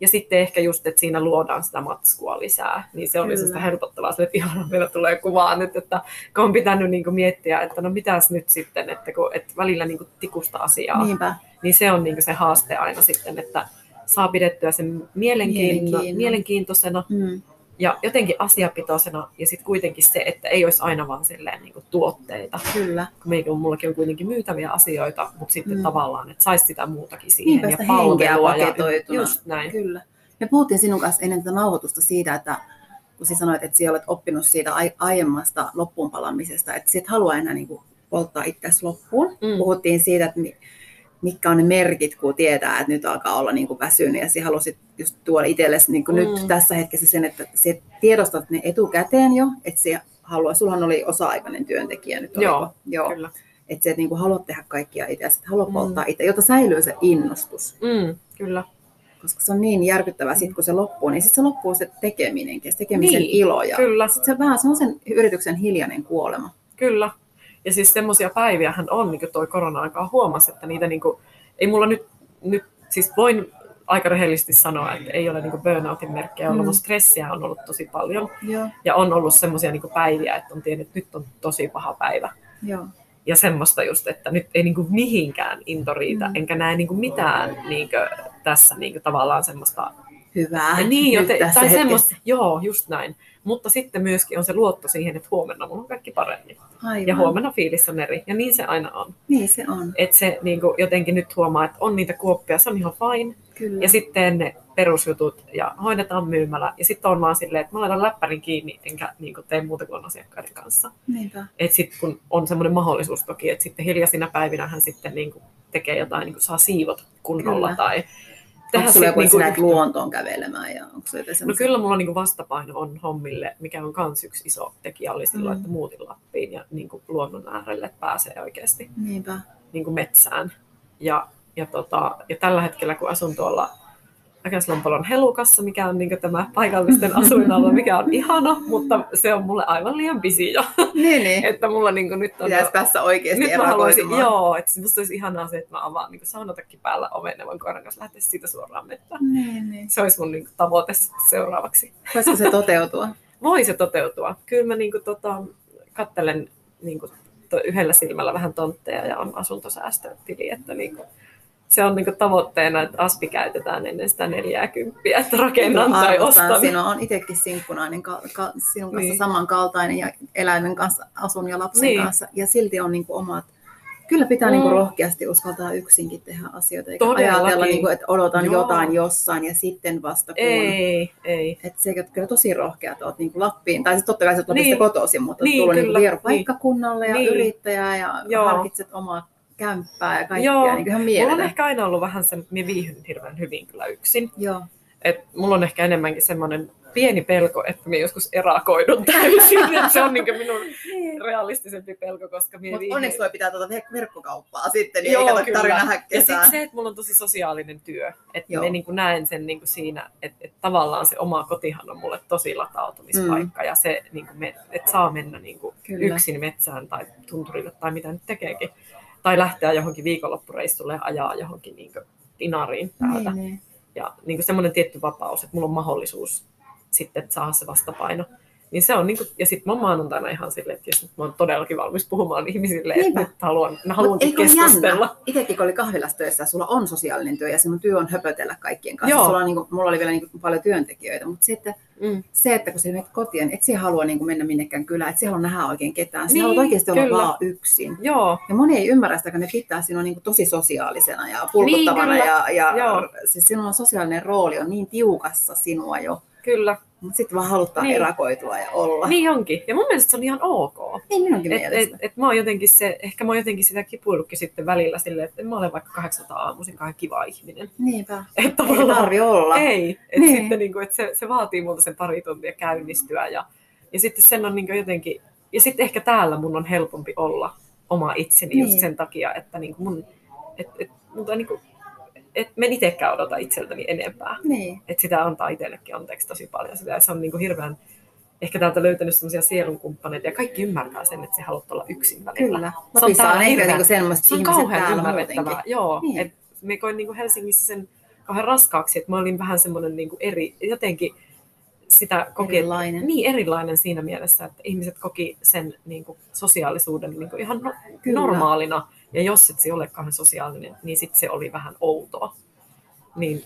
Ja sitten ehkä just, että siinä luodaan sitä matskua lisää, niin se oli sellaista helpottavaa, sille, että ihan meillä tulee kuvaa nyt, että kun on pitänyt niin kuin miettiä, että no mitäs nyt sitten, että kun että välillä niin kuin tikusta asiaa, Niinpä. niin se on niin kuin se haaste aina sitten, että saa pidettyä sen mielenkiinno, Mielenkiinnon. mielenkiintoisena Mm. Ja jotenkin asiapitoisena ja sitten kuitenkin se, että ei olisi aina vaan silleen niin kuin tuotteita. Kyllä. Kun meillä on, mullakin on kuitenkin myytäviä asioita, mutta sitten Mm. tavallaan, että saisi sitä muutakin siihen Niinpä ja palvelua. Ja, just näin. Kyllä. Me puhuttiin sinun kanssa ennen tätä nauhoitusta siitä, että kun sinä sanoit, että sinä olet oppinut siitä ai- aiemmasta loppuun palamisesta, että sinä et halua enää niin kuin polttaa itseäsi loppuun. Mm. Puhuttiin siitä, että mitkä on ne merkit, kun tietää, että nyt alkaa olla niin kuin väsynyt ja sinä halusit just tuoda itsellesi niin kuin Mm. nyt tässä hetkessä sen, että sinä tiedostat ne etukäteen jo, että sinä haluaa, sullahan oli osa-aikainen työntekijä nyt, Joo, oliko? Joo. Kyllä. Että sinä et niin kuin haluat tehdä kaikkia itse, että haluat Mm. polttaa itse, jotta säilyy se innostus Mm, kyllä. koska se on niin järkyttävää sit, kun se loppuu, niin sitten se loppuu se tekeminenkin, se tekemisen Niin, ilo. Ja kyllä. sit se, vähän, se on sen yrityksen hiljainen kuolema. Kyllä. Ja siis semmoisia päiviähän on, niin kuin toi korona-aikaa huomasi, että niitä niin kuin, ei mulla nyt, nyt, siis voin aika rehellisesti sanoa, että ei ole niin kuin burnoutin merkkejä ollut, Mm. mutta stressiä on ollut tosi paljon. Joo. Ja on ollut semmoisia niin päiviä, että on tiennyt, että nyt on tosi paha päivä. Joo. Ja semmoista just, että nyt ei niin kuin mihinkään into riitä, Mm. enkä näe niin kuin mitään niin kuin tässä niin kuin tavallaan semmoista Hyvää. Ja niin, joten, tai hetkessä. semmoista, joo, just näin. Mutta sitten myöskin on se luotto siihen, että huomenna mulla on kaikki paremmin. Aivan. Ja huomenna fiilis on eri. Ja niin se aina on. Niin se on, Että se niin kuin, jotenkin nyt huomaa, että on niitä kuoppia, se on ihan fine. kyllä. Ja sitten ne perusjutut ja hoidetaan myymällä. Ja sitten on vaan silleen, että mä laitan läppärin kiinni enkä niin kuin, tee muuta kuin asiakkaiden kanssa. Niinpä. Että sitten kun on semmoinen maholisuus toki, että sitten hiljaisina päivinä hän sitten niin kuin, tekee jotain, niin kuin saa siivot kunnolla Kyllä. tai Onko sulla sit joku, että niinku näet luontoon kävelemään? Ja onko sulla No kyllä mulla niinku vastapaino on hommille, mikä on kans yksi iso tekijä oli silloin, Mm. että muutin Lappiin ja niinku luonnon äärelle pääsee oikeasti Niinpä. niinku metsään. Ja, ja, tota, ja tällä hetkellä kun asun tuolla Äkäslompolon Helukassa, mikä on niinku tämä paikallisten asuinalue, mikä on ihana, mutta se on mulle aivan liian busy jo. Niin, niin. että mulla niinku nyt on Pitäisi jo, päästä oikeasti nyt mä haluaisin, joo, että musta olisi ihanaa se, että mä avaan niinku saunatakki päällä oven ja voin koiran kanssa lähteä siitä suoraan metsään. Niin, niin. Se olisi mun niinku tavoite sitten seuraavaksi. Voisiko se toteutua? voi se toteutua. Kyllä mä niinku tota, kattelen niinku to, yhdellä silmällä vähän tontteja ja on asuntosäästötili, että niinku, se on niinku tavoitteena, että aspi käytetään ennen sitä 40, että rakennan tai Arvostan ostan. sinua. On itsekin sinkkunainen, ka- ka- sinun kanssa Niin. samankaltainen ja eläimen kanssa asun ja lapsen Niin. kanssa. Ja silti on niin omat Kyllä pitää niin kuin Mm. rohkeasti uskaltaa yksinkin tehdä asioita, eikä Todellakin. ajatella, niin kuin, että odotan Joo. jotain jossain ja sitten vasta kun. Ei, ei. Että se että kyllä tosi rohkea, että olet niin kuin Lappiin, tai siis totta kai sä oot Niin. kotoisin, mutta Niin, tullut niin kyllä. kuin paikkakunnalle ja Niin. yrittäjää ja Joo. harkitset omaa kämppää ja kaikkea, Joo. niin kuin ihan Mulla on ehkä aina ollut vähän se, että minä viihdyn hirveän hyvin kyllä yksin. Joo. Et mulla on ehkä enemmänkin semmoinen pieni pelko, että minä joskus erakoidun täysin. Et se on niinku minun realistisempi pelko, koska minä Mutta onneksi voi pitää tuota ver- verkkokauppaa sitten, niin Joo, ei kato kyllä. tarvitse nähdä Ja sitten se, että mulla on tosi sosiaalinen työ, että me niin kuin näen sen niin kuin siinä, että, että tavallaan se oma kotihan on mulle tosi latautumispaikka ja se, niin kuin me, että saa mennä niin kuin Kyllä. yksin metsään tai tunturille tai mitä nyt tekeekin. Tai lähteä johonkin viikonloppureissulle ja ajaa johonkin niin kuin dinariin täältä. Niin, niin. Ja niin kuin semmoinen tietty vapaus, että mulla on mahdollisuus sitten saada se vastapaino. Niin se on niinku, ja sitten mä maanantaina ihan silleen, että jos nyt mä oon todellakin valmis puhumaan ihmisille, Niinpä. että nyt haluan, mä ole keskustella. Itsekin kun oli kahvilassa töissä sulla on sosiaalinen työ ja sinun työ on höpötellä kaikkien kanssa. Joo. Sulla on, niin kuin, mulla oli vielä niin kuin, paljon työntekijöitä, mutta sitten Mm. se, että kun sä menet kotiin, et sä halua niin kuin, mennä minnekään kylään, et sä halua nähdä oikein ketään. Sä Niin, haluat oikeasti olla kyllä. vaan yksin. Joo, Ja moni ei ymmärrä sitä, kun ne pitää sinua niin kuin tosi sosiaalisena ja pulkuttavana. Niin, ja, ja Joo. siis sinun sosiaalinen rooli on niin tiukassa sinua jo. kyllä. Mutta sitten vaan haluttaa Niin. erakoitua ja olla. Niin onkin. Ja mun mielestä se on ihan ok. Niin minunkin Et, et, mielestä. et mä oon jotenkin se, ehkä mä oon jotenkin sitä kipuillutkin sitten välillä silleen, että mä olen vaikka 800 aamuisin kauhean kiva ihminen. Niinpä. Että Ei tarvi olla. Ei, että Niin. sitten niin kuin, että se, se vaatii multa sen pari tuntia käynnistyä ja, ja sitten sen on niin kuin jotenkin, ja sitten ehkä täällä mun on helpompi olla oma itseni just Niin. sen takia, että niin kuin mun, et, et, niin kuin, et mä en itsekään odota itseltäni enempää. Niin. Että sitä antaa itsellekin anteeksi tosi paljon sitä, se on niin kuin hirveän, ehkä täältä löytänyt sellaisia sielunkumppaneita, ja kaikki ymmärtää sen, että sä haluat olla yksin välillä. Kyllä. Se on täällä hirveän- niinku semmoiset se on kauhean ymmärrettävää. Joo, Niin. et me koin niin kuin Helsingissä sen kauhean raskaaksi, että mä olin vähän semmoinen niin kuin eri, jotenkin sitä koki, Erilainen. niin erilainen siinä mielessä, että ihmiset koki sen niin kuin sosiaalisuuden niin kuin ihan no, Kyllä. normaalina, ja jos et se ole kauhean sosiaalinen, niin sitten se oli vähän outoa. Niin,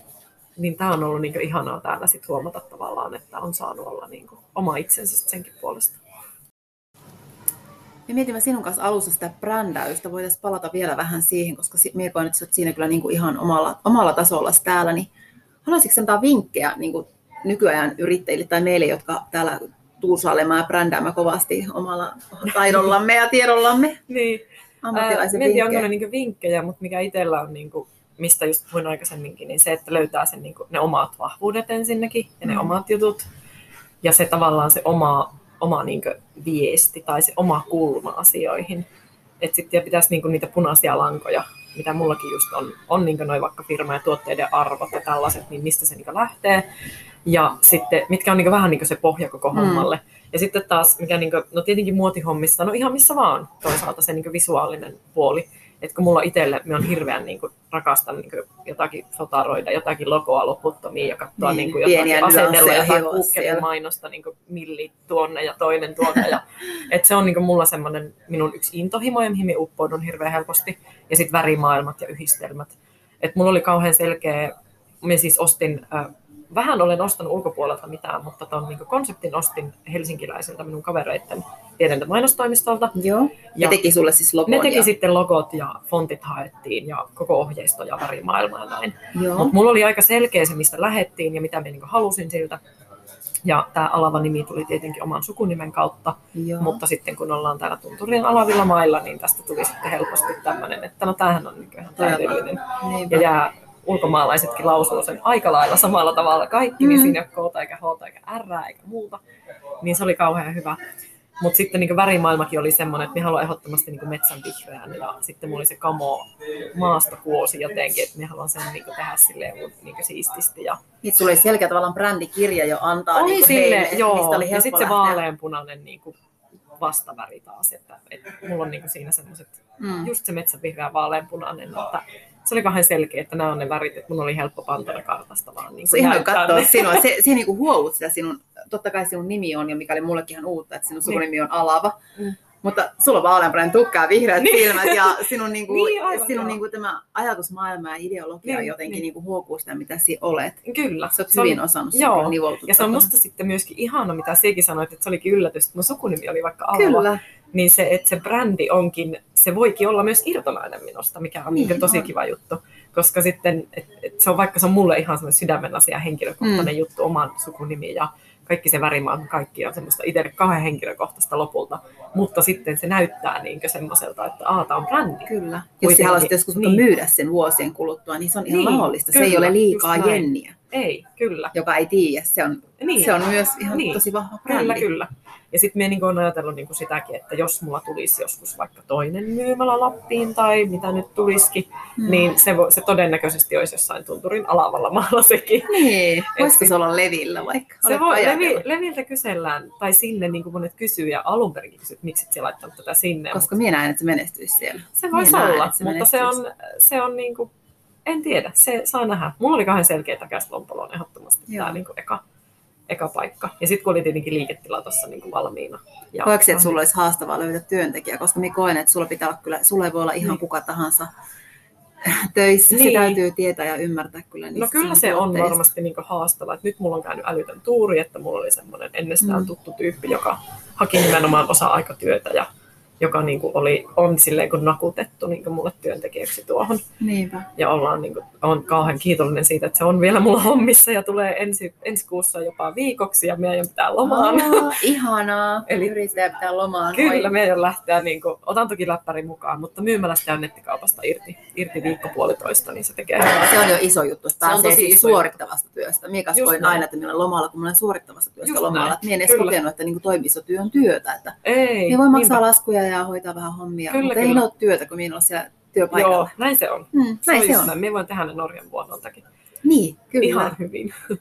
niin tämä on ollut niin kuin ihanaa täällä sit huomata tavallaan, että on saanut olla niin kuin oma itsensä senkin puolesta. Me mietimme sinun kanssa alussa sitä brändäystä. Voitaisiin palata vielä vähän siihen, koska että sä oot siinä kyllä niin kuin ihan omalla, omalla tasolla täällä. Niin haluaisitko antaa vinkkejä niin kuin nykyajan yrittäjille tai meille, jotka täällä tuusailemaan ja brändäämään kovasti omalla taidollamme ja tiedollamme? Niin. Ammattilaisen Mietin, onko vinkkejä. ne niin vinkkejä, mutta mikä itsellä on, niin kuin, mistä just puhuin aikaisemminkin, niin se, että löytää sen, niin kuin, ne omat vahvuudet ensinnäkin ja ne Mm. omat jutut. Ja se tavallaan se oma, oma niin kuin, viesti tai se oma kulma asioihin. Että sitten pitäisi niin kuin, niitä punaisia lankoja, mitä mullakin just on, on niin noin vaikka firma ja tuotteiden arvot ja tällaiset, niin mistä se niin lähtee. Ja sitten, mitkä on niin vähän niin se pohja koko Mm. hommalle. Ja sitten taas, mikä niin kuin, no tietenkin muotihommissa, no ihan missä vaan toisaalta se niin visuaalinen puoli. Että kun mulla itselle, me on hirveän niin kuin, rakastan niin kuin, jotakin fotaroida, jotakin logoa loputtomiin ja katsoa Niin, niin, kuin, jotakin asetella nyansseja jotain siellä. mainosta, niin kuin milli tuonne ja toinen tuonne. Ja, et se on niin kuin, mulla semmoinen minun yksi intohimo, mihin minä uppoudun hirveän helposti. Ja sitten värimaailmat ja yhdistelmät. Et mulla oli kauhean selkeä, minä siis ostin, äh, vähän olen ostanut ulkopuolelta mitään, mutta tuon niin konseptin ostin helsinkiläisiltä minun kavereiden pieneltä mainostoimistolta. Joo. Ja, Ja teki sulle siis logon. Ne teki ja... sitten logot ja fontit haettiin ja koko ohjeisto ja värimaailma ja näin. Mutta mulla oli aika selkeä se, mistä lähettiin ja mitä minä niin halusin siltä. Ja tämä alava nimi tuli tietenkin oman sukunimen kautta, Joo. mutta sitten kun ollaan täällä Tunturin alavilla mailla, niin tästä tuli sitten helposti tämmöinen, että no tämähän on niin ihan täydellinen. Ja jää, ulkomaalaisetkin lausuu sen aika lailla samalla tavalla kaikki, niin Mm. siinä ei ole K eikä H eikä R eikä muuta. Niin se oli kauhean hyvä. Mutta sitten niin värimaailmakin oli semmoinen, että minä haluan ehdottomasti niin metsän vihreän ja sitten mulla oli se kamo maastokuosi jotenkin, että minä haluan sen niin tehdä silleen niin siististi. Ja Niin, sulla oli selkeä tavallaan brändikirja jo antaa oli niin sille, heille, joo, mistä oli ja sitten se vaaleanpunainen niin kuin vastaväri taas, että, että mulla on niin kuin siinä semmoiset, Mm. just se metsävihreä vaaleanpunainen, että se oli kauhean selkeä, että nämä on ne värit, että mun oli helppo pantona kartasta vaan niin Se on ihana näyttää katsoa ne. sinua. Se, siinä niinku huout sitä sinun, totta kai sinun nimi on jo, mikä oli mullekin ihan uutta, että sinun sukunimi on Alava. Mm. Mutta sulla on vaaleanpunainen tukka ja vihreät Niin. silmät ja sinun, niinku, Niin, aivan, sinun niinku, tämä ajatusmaailma ja ideologia Niin, jotenkin niin. niinku huokuu sitä, mitä sinä olet. Kyllä. Sä oot se on- hyvin osannut sen joo. Ja se on musta sitten myöskin ihana, mitä sekin sanoit, että se olikin yllätys, että mun sukunimi oli vaikka Alava. Kyllä. Niin se, että se brändi onkin, se voikin olla myös irtonainen minusta, mikä on Niin tosi on. kiva juttu. Koska sitten, et, et se on vaikka se on mulle ihan semmoinen sydämen asia, henkilökohtainen Mm. juttu, oman sukunimi ja kaikki se värimaailma, kaikki on semmoista itselle kauhean henkilökohtaista lopulta. Mutta sitten se näyttää niin semmoiselta, että aah, tää on brändi. Kyllä. Jos haluaisit joskus niin. myydä sen vuosien kuluttua, niin se on ihan Niin, mahdollista. Se ei kyllä, ole liikaa jenniä, Ei, kyllä. joka ei tiedä. Se on, Niin. se on myös ihan Niin. tosi vahva brändi. Kyllä, kyllä. Ja sitten minä niin olen ajatellut niin sitäkin, että jos mulla tulisi joskus vaikka toinen myymälä Lappiin tai mitä nyt tulisikin, Mm. niin se, vo, se todennäköisesti olisi jossain tunturin alavalla maalla sekin. Niin, voisiko se olla levillä vaikka? Se voi, levi, leviltä kysellään, tai sinne niin kuin monet kysyy, ja alun perinkin kysyy, että miksi et laittanut tätä sinne. Koska minä näen, että se menestyisi siellä. se näen, olla, se mutta se on, se on niin kuin, en tiedä, se saa nähdä. Mulla oli kauhean selkeä takas lompoloon ehdottomasti Joo. tämä niin kuin eka. Eka paikka. Ja sitten kun oli tietenkin liiketila tuossa niin valmiina. Ja Koetko, että sulla olisi haastavaa löytää työntekijä, koska minä koen, että sulla pitää olla kyllä, sulla ei voi olla ihan Niin. kuka tahansa töissä. Se Niin. täytyy tietää ja ymmärtää kyllä niistä No kyllä se on tuotteista. varmasti niin haastava. Et nyt mulla on käynyt älytön tuuri, että mulla oli semmoinen ennestään Mm. tuttu tyyppi, joka haki nimenomaan osa-aikatyötä ja joka niin kuin oli, on silleen kuin nakutettu niin kuin mulle työntekijäksi tuohon. Niinpä. Ja ollaan, niin kuin, on kauhean kiitollinen siitä, että se on vielä mulla hommissa ja tulee ensi, ensi kuussa jopa viikoksi ja meidän pitää lomaan. Aa, ihanaa. Eli- yrittäjä pitää lomaan. Kyllä, Oi. meidän lähteä, niin kuin, otan toki läppärin mukaan, mutta myymälästä ja nettikaupasta irti, irti viikko puolitoista, niin se tekee hyvää. Se on jo iso juttu, että Se on tosi siis iso suorittavasta työstä. Miekas koin aina, että minä lomalla, kun minä olen suorittavasta työstä Just lomalla. Että minä en edes Kyllä. kokenut, että niin toimistotyö on työtä. Että Ei, minä voi maksaa niinpä. laskuja ja hoitaa vähän hommia, Kyllä, mutta ei kyllä. ne ole työtä, kun minä en ole siellä työpaikalla. Joo, näin se on. Hmm, näin se just on. näin. Minä voin tehdä ne Norjan vuodoltakin. Niin, kyllä. Ihan hyvin.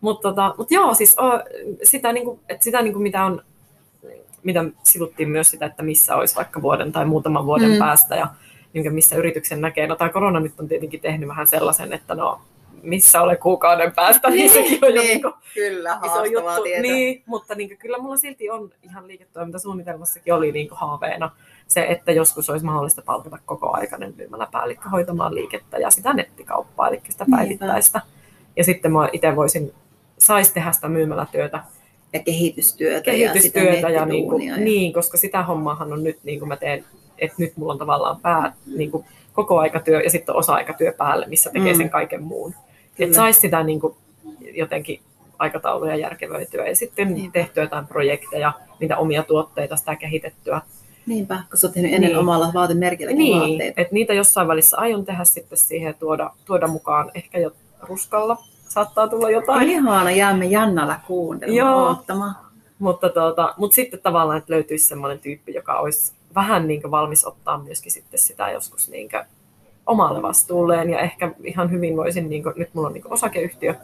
Mutta tota, mut joo, siis o, sitä, niinku, et sitä niinku, mitä on, mitä sivuttiin myös sitä, että missä olisi vaikka vuoden tai muutaman vuoden Mm. mm. päästä ja niinku, missä yrityksen näkee. No tämä korona nyt on tietenkin tehnyt vähän sellaisen, että no missä ole kuukauden päästä, niin sekin on jo niin, niinku, kyllä, iso juttu. tietää. Niin, mutta niin kyllä mulla silti on ihan liiketoimintasuunnitelmassakin oli niin haaveena se, että joskus olisi mahdollista palkata koko aikainen myymäläpäällikkö hoitamaan liikettä ja sitä nettikauppaa, eli sitä Niinpä. päivittäistä. Ja sitten mä itse voisin, saisi tehdä sitä myymälätyötä, Ja kehitystyötä, kehitystyötä ja, sitä ja, niin, kuin, ja... niin, koska sitä hommaahan on nyt, niin kuin mä teen, että nyt mulla on tavallaan pää, niin kuin koko aikatyö ja sitten on osa-aikatyö päälle, missä tekee Mm. sen kaiken muun. Että saisi sitä niin kuin, jotenkin aikatauluja järkevöityä ja sitten Niinpä. tehtyä jotain projekteja, niitä omia tuotteita, sitä kehitettyä. Niinpä, kun sä oot tehnyt ennen Niin. omalla vaatemerkilläkin Niin, vaatteita. että niitä jossain välissä aion tehdä sitten siihen ja tuoda, tuoda mukaan ehkä jo ruskalla saattaa tulla jotain. Ihana, jäämme Jannalla kuuntelemaan, Joo. oottamaan. Mutta, tuota, mutta sitten tavallaan, että löytyisi sellainen tyyppi, joka olisi vähän niin valmis ottaa myöskin sitten sitä joskus niin omalle vastuulleen. Ja ehkä ihan hyvin voisin, niin kuin, nyt mulla on niin osakeyhtiö,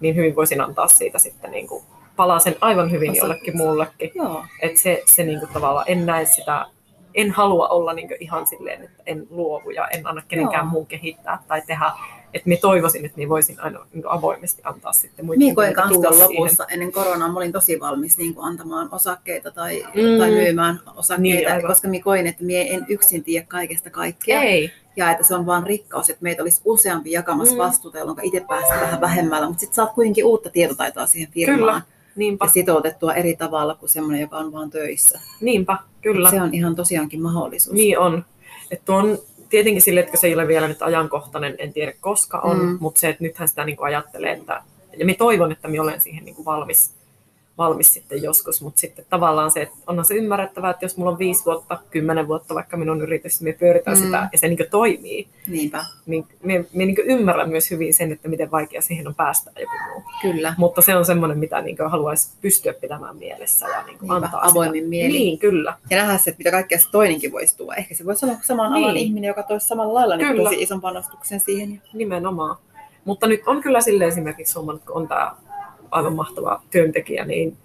niin hyvin voisin antaa siitä sitten niin palaa sen aivan hyvin Osa- jollekin muullekin. Joo, Että se, se niin kuin tavallaan, en näe sitä, en halua olla niin ihan silleen, että en luovu ja en anna kenenkään Joo. muun kehittää tai tehdä. Että me toivoisin, että me voisin aina niin avoimesti antaa sitten muiden Minä koin kanssa lopussa ennen koronaa, mä olin tosi valmis niin kuin antamaan osakkeita tai, Mm. tai myymään osakkeita, Niin, koska minä koin, että minä en yksin tiedä kaikesta kaikkea. Ei, Ja että se on vaan rikkaus, että meitä olisi useampi jakamassa Mm. vastuuta, jolloin itse päästään vähän vähemmällä, mutta sitten saat kuitenkin uutta tietotaitoa siihen firmaan. Kyllä. niinpä, Ja sitoutettua eri tavalla kuin semmoinen, joka on vaan töissä. niinpä, kyllä. Se on ihan tosiaankin mahdollisuus. Niin on. Että on tietenkin sille, että se ei ole vielä nyt ajankohtainen, en tiedä koska on, Mm. mutta se, että nythän sitä niin kuin ajattelee, että, ja minä toivon, että minä olen siihen niin kuin valmis, valmis sitten joskus, mutta sitten tavallaan se, että onhan se ymmärrettävää, että jos mulla on viisi vuotta, kymmenen vuotta vaikka minun yritys, me pyöritään Mm. sitä ja se niin toimii, Niinpä, niin minä, minä niin ymmärrän myös hyvin sen, että miten vaikea siihen on päästä joku muu. kyllä. Mutta se on semmoinen, mitä niin haluaisi pystyä pitämään mielessä ja niin Niinpä, antaa avoimin sitä. mielin. Niin, kyllä. Ja nähdä se, että mitä kaikkea se toinenkin voisi tuoda. Ehkä se voisi olla saman alan Niin. ihminen, joka toisi samalla lailla niin tosi ison panostuksen siihen. Nimenomaan. Mutta nyt on kyllä sille esimerkiksi huomannut, kun on tämä aivan mahtava työntekijä, niin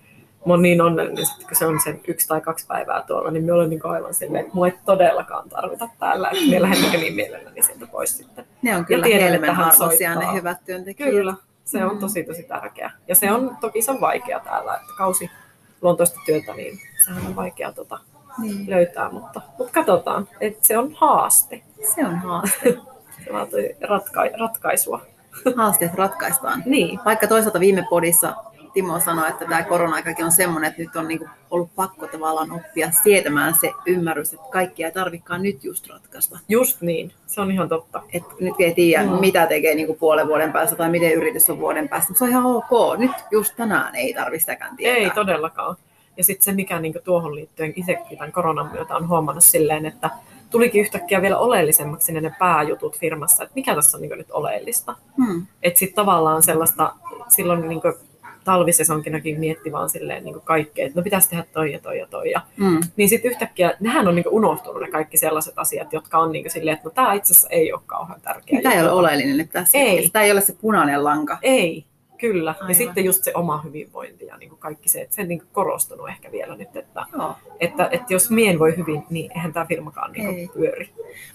mä oon niin onnellinen, että kun se on sen yksi tai kaksi päivää tuolla, niin mä olen niin aivan silleen, että mua ei todellakaan tarvita täällä. Että me lähden niin mielelläni sieltä pois sitten. Ne on kyllä tiedän, että hän arvoisia ne soittaa. hyvät työntekijät. Kyllä, se on Mm. tosi tosi tärkeä. Ja se on, toki se on vaikea täällä, että kausi luontoista työtä, niin sehän on vaikea tota, Niin. löytää, mutta, mutta katsotaan, että se on haaste. Se on haaste. Se vaatii ratka- ratkaisua. Haasteet ratkaistaan. Niin, Vaikka toisaalta viime podissa Timo sanoi, että tämä korona-aikakin on semmoinen, että nyt on niinku ollut pakko tavallaan oppia sietämään se ymmärrys, että kaikkia ei tarvikaan nyt just ratkaista. just niin. Se on ihan totta. Et nyt ei tiedä, Mm. mitä tekee niinku puolen vuoden päästä tai miten yritys on vuoden päästä. Mutta se on ihan ok. Nyt just tänään ei tarvitse sitäkään tietää. Ei todellakaan. Ja sitten se, mikä niin tuohon liittyen itsekin tämän koronan myötä on huomannut silleen, että tulikin yhtäkkiä vielä oleellisemmaksi ne, ne pääjutut firmassa, että mikä tässä on niin nyt oleellista. Hmm. Että sitten tavallaan sellaista, silloin niin talvisesonkinakin mietti vaan silleen niin kaikkea, että no pitäisi tehdä toi ja toi ja toi. Ja, Hmm. niin sitten yhtäkkiä, nehän on niin unohtunut ne kaikki sellaiset asiat, jotka on niin silleen, että no tämä itse asiassa ei ole kauhean tärkeä. Tämä ei ole oleellinen nyt tässä. Ei. Tämä ei ole se punainen lanka. Ei, kyllä. Aivan. Ja sitten just se oma hyvinvointi ja niin kuin kaikki se, että se on niin kuin korostunut ehkä vielä nyt, että, Joo. että, että jos mien voi hyvin, niin eihän tämä firmakaan niin kuin pyöri.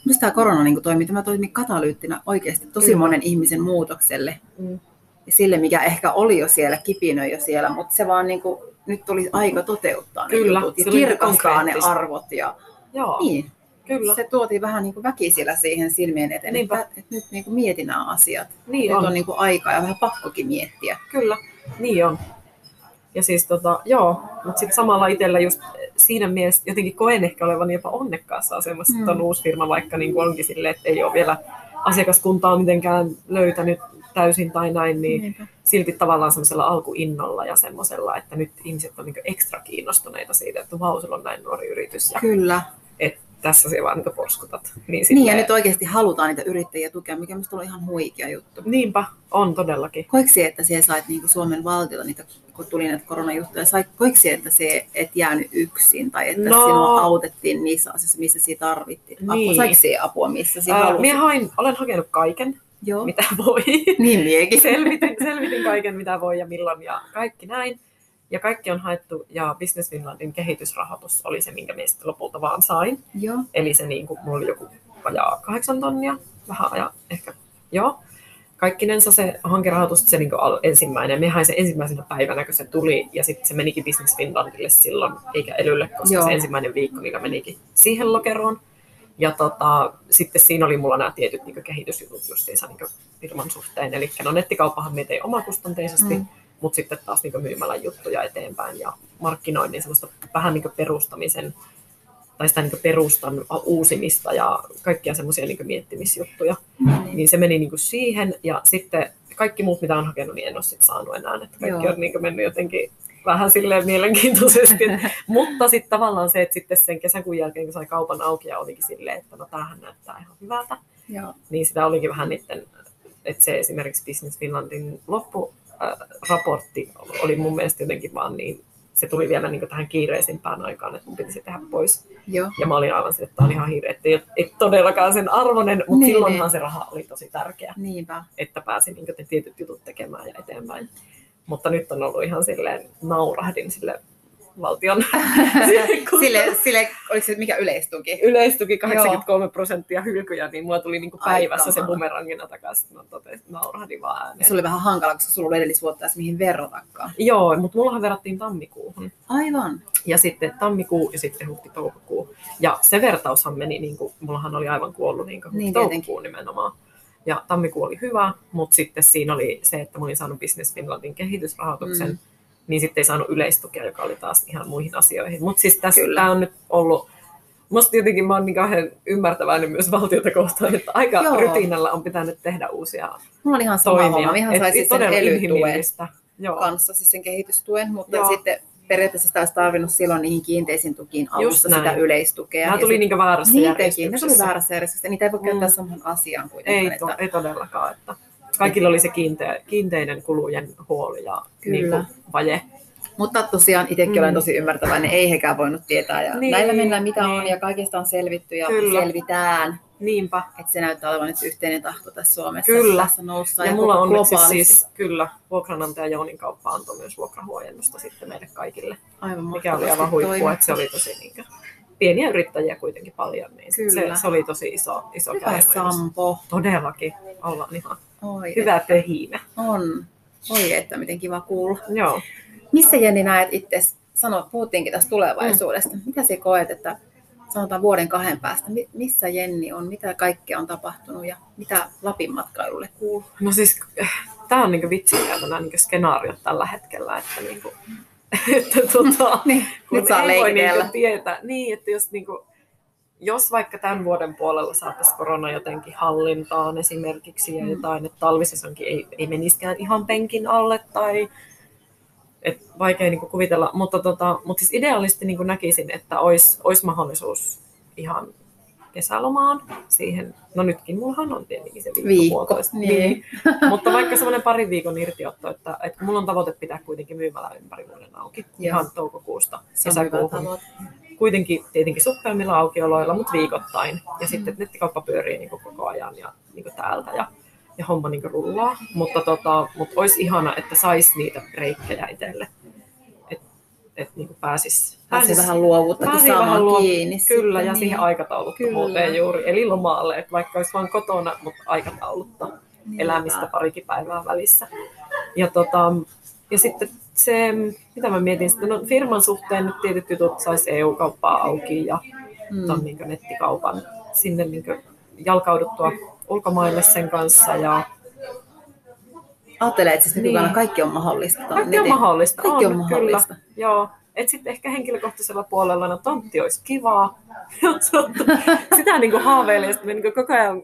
Minusta tämä korona niin toimii, tämä toimii katalyyttinä oikeasti tosi Kyllä. monen ihmisen muutokselle. Mm. ja sille, mikä ehkä oli jo siellä, kipinöi jo siellä, mutta se vaan niin kuin, nyt tuli aika toteuttaa ne Kyllä, jutut ja kirkastaa ne arvot. Ja, Joo, niin, kyllä. se tuotiin vähän niin kuin väkisillä siihen silmien eteen, Niinpä. että, että nyt niin kuin mieti nämä asiat. Niin nyt on. on niin kuin aikaa ja vähän pakkokin miettiä. Kyllä, niin on. Ja siis tota, joo, mutta sitten samalla itsellä just siinä mielessä jotenkin koen ehkä olevan jopa onnekkaassa asemassa, mm. että on uusi firma, vaikka niin kuin onkin silleen, että ei ole vielä asiakaskuntaa mitenkään löytänyt täysin tai näin, niin Niinpä. silti tavallaan semmoisella alkuinnolla ja semmoisella, että nyt ihmiset on niin ekstra kiinnostuneita siitä, että vau, on näin nuori yritys ja Kyllä. että tässä se vaan niin porskutat. Niin, Niin, ja nyt oikeasti halutaan niitä yrittäjiä tukea, mikä minusta on ihan huikea juttu. Niinpä, on todellakin. Koiksi, että siellä sait niin kuin Suomen valtiolta niitä, kun tuli näitä koronajuttuja, sai, koiksi, että se et jäänyt yksin tai että No. sinua autettiin niissä asioissa, missä sinä tarvittiin apua? Niin. Saiko sinä apua, missä sinä halusit? minä hain, olen hakenut kaiken, Joo. mitä voi. Niin miekin. selvitin, selvitin kaiken, mitä voi ja milloin ja kaikki näin. Ja kaikki on haettu ja Business Finlandin kehitysrahoitus oli se, minkä meistä lopulta vaan sain. Joo. Eli se niin kuin, mulla oli joku vajaa kahdeksan tonnia, vähän aja, ehkä, joo. Kaikkinensa se hankerahoitus, se niin kuin ensimmäinen. Me hain sen ensimmäisenä päivänä, kun se tuli, ja sitten se menikin Business Finlandille silloin, eikä Elylle, koska Joo. se ensimmäinen viikko niillä menikin siihen lokeroon. Ja tota, sitten siinä oli mulla nämä tietyt niin kehitysjutut justiinsa niin firman suhteen. Eli no nettikauppahan me tein omakustanteisesti, Mm. Mm. mutta sitten taas niin myymälän juttuja eteenpäin ja markkinoinnin semmoista vähän niin perustamisen tai sitä niin perustan uusimista ja kaikkia semmoisia niin miettimisjuttuja. Niin. Niin se meni niin siihen ja sitten kaikki muut, mitä on hakenut, niin en ole sit saanut enää. Että kaikki Joo. on niin mennyt jotenkin vähän silleen mielenkiintoisesti. Mutta sitten tavallaan se, että sitten sen kesäkuun jälkeen, kun sai kaupan auki ja olikin silleen, että no tämähän näyttää ihan hyvältä, Joo. niin sitä olikin vähän niiden, että se esimerkiksi Business Finlandin loppuraportti oli mun mielestä jotenkin vaan niin, se tuli vielä niin tähän kiireisimpään aikaan, että mun piti se tehdä pois. Joo. Ja mä olin aivan sille, että tämä on ihan hirveä, että ei, todellakaan sen arvoinen, mutta Niin, silloinhan niin. se raha oli tosi tärkeä, Niinpä. että pääsi niin ne tietyt jutut tekemään ja eteenpäin. Mutta nyt on ollut ihan silleen, naurahdin sille valtion Sille, sille, oliko se mikä yleistuki? yleistuki 83 prosenttia hylkyjä, niin mulla tuli niinku päivässä se bumerangina takaisin. Mä totesin, naurahdin vaan ääneen. Se oli vähän hankala, koska sulla oli edellisvuotta edes mihin verratakaan. Joo, mutta mullahan verrattiin tammikuuhun. Aivan. Ja sitten tammikuu ja sitten huhti-toukokuu. Ja se vertaushan meni, niin kuin, mullahan oli aivan kuollut niin kuin Niin, toukokuu nimenomaan. Ja tammikuu oli hyvä, mutta sitten siinä oli se, että mä olin saanut Business Finlandin kehitysrahoituksen, Mm. Niin sitten ei saanut yleistukea, joka oli taas ihan muihin asioihin. Mutta siis tässä Kyllä. tämä on nyt ollut, musta jotenkin mä oon niin kauhean ymmärtäväinen myös valtiota kohtaan, että aika Joo. rytinällä on pitänyt tehdä uusia Mulla oli ihan sama toimia. homma. Ihan Et sai siis sen ely-tuen kanssa, siis sen kehitystuen, mutta Joo. sitten periaatteessa sitä olisi tarvinnut silloin niihin kiinteisiin tukiin alussa sitä yleistukea. Nämä tuli sit- niin väärässä niin teki, ne järjestyksessä. tuli väärässä järjestyksessä. Niitä ei voi käyttää Mm. saman asiaan kuitenkaan. Ei, to, että, ei todellakaan. Että kaikilla oli se kiinteä, kiinteinen kulujen huoli ja Kyllä. niin kuin, vaje. mutta tosiaan itsekin Mm. olen tosi ymmärtäväinen, ei hekään voinut tietää. Ja Niin, näillä mennään mitä niin. on ja kaikesta on selvitty ja Kyllä. selvitään. Niinpä. Että se näyttää olevan nyt yhteinen tahto tässä Suomessa. Kyllä. Tässä noussa Ja, mulla koko on globaalisti. siis kyllä vuokranantaja Jounin kauppa antoi myös vuokrahuojennusta sitten meille kaikille, aivan mikä oli aivan huippu, toimittu. että se oli tosi niin kuin, pieniä yrittäjiä kuitenkin paljon, niin se, Kyllä. se, oli tosi iso, iso Hyvä. Sampo. Todellakin, ollaan ihan Oi, hyvä pöhinä. On. Oi, että miten kiva kuulla. Joo. Missä Jenni näet itse, sano, puhuttiinkin tästä tulevaisuudesta, Mm. mitä sä koet, että sanotaan vuoden kahden päästä, mi- missä Jenni on, mitä kaikkea on tapahtunut ja mitä Lapin matkailulle kuuluu? No siis, tämä on niinku vitsikää nämä niinku skenaariot tällä hetkellä, että, niinku, että tota, Niin, kun nyt saa ei voi niinku tietää. Niin, että jos, niinku, jos vaikka tämän vuoden puolella saataisiin korona jotenkin hallintaan esimerkiksi ja jotain, että talvisesonkin ei, ei meniskään ihan penkin alle tai et vaikea niinku kuvitella, mutta, tota, mutta siis ideaalisti niinku näkisin, että olisi olis mahdollisuus ihan kesälomaan siihen. No nytkin mullahan on tietenkin se viikko, Viikko, puolitoista. niin. Mutta vaikka semmoinen parin viikon irtiotto, että, että mulla on tavoite pitää kuitenkin myymälä ympäri vuoden auki, Joo. ihan toukokuusta kesäkuuhun. Kuitenkin tietenkin suppeimmilla aukioloilla, mutta viikoittain. Ja sitten nettikauppa pyörii niin koko ajan ja niin täältä ja, ja homma niin rullaa. Mutta, tota, mutta olisi ihana, että saisi niitä breikkejä itselle. Että et niin pääsis, Pääsee vähän luovuuttakin vähän saamaan luo- kiinni. Kyllä, sitten, ja niin. siihen aikatauluttomuuteen juuri, eli lomaalle, että vaikka olisi vain kotona, mutta aikataulutta Niin, elämistä parikin päivää välissä. Ja, tota, ja sitten se, mitä mä mietin, että no firman suhteen nyt tietyt jutut saisi EU-kauppaa auki ja mm. ton niin nettikaupan sinne niin jalkauduttua ulkomaille sen kanssa ja Ajattelee, että siis niin. kaikki on mahdollista. Kaikki on mahdollista. Kaikki on, on mahdollista. Kyllä. Joo. Et sitten ehkä henkilökohtaisella puolella, no tontti olisi kivaa. Sitä niin kuin haaveilee. Sitten niin kuin koko ajan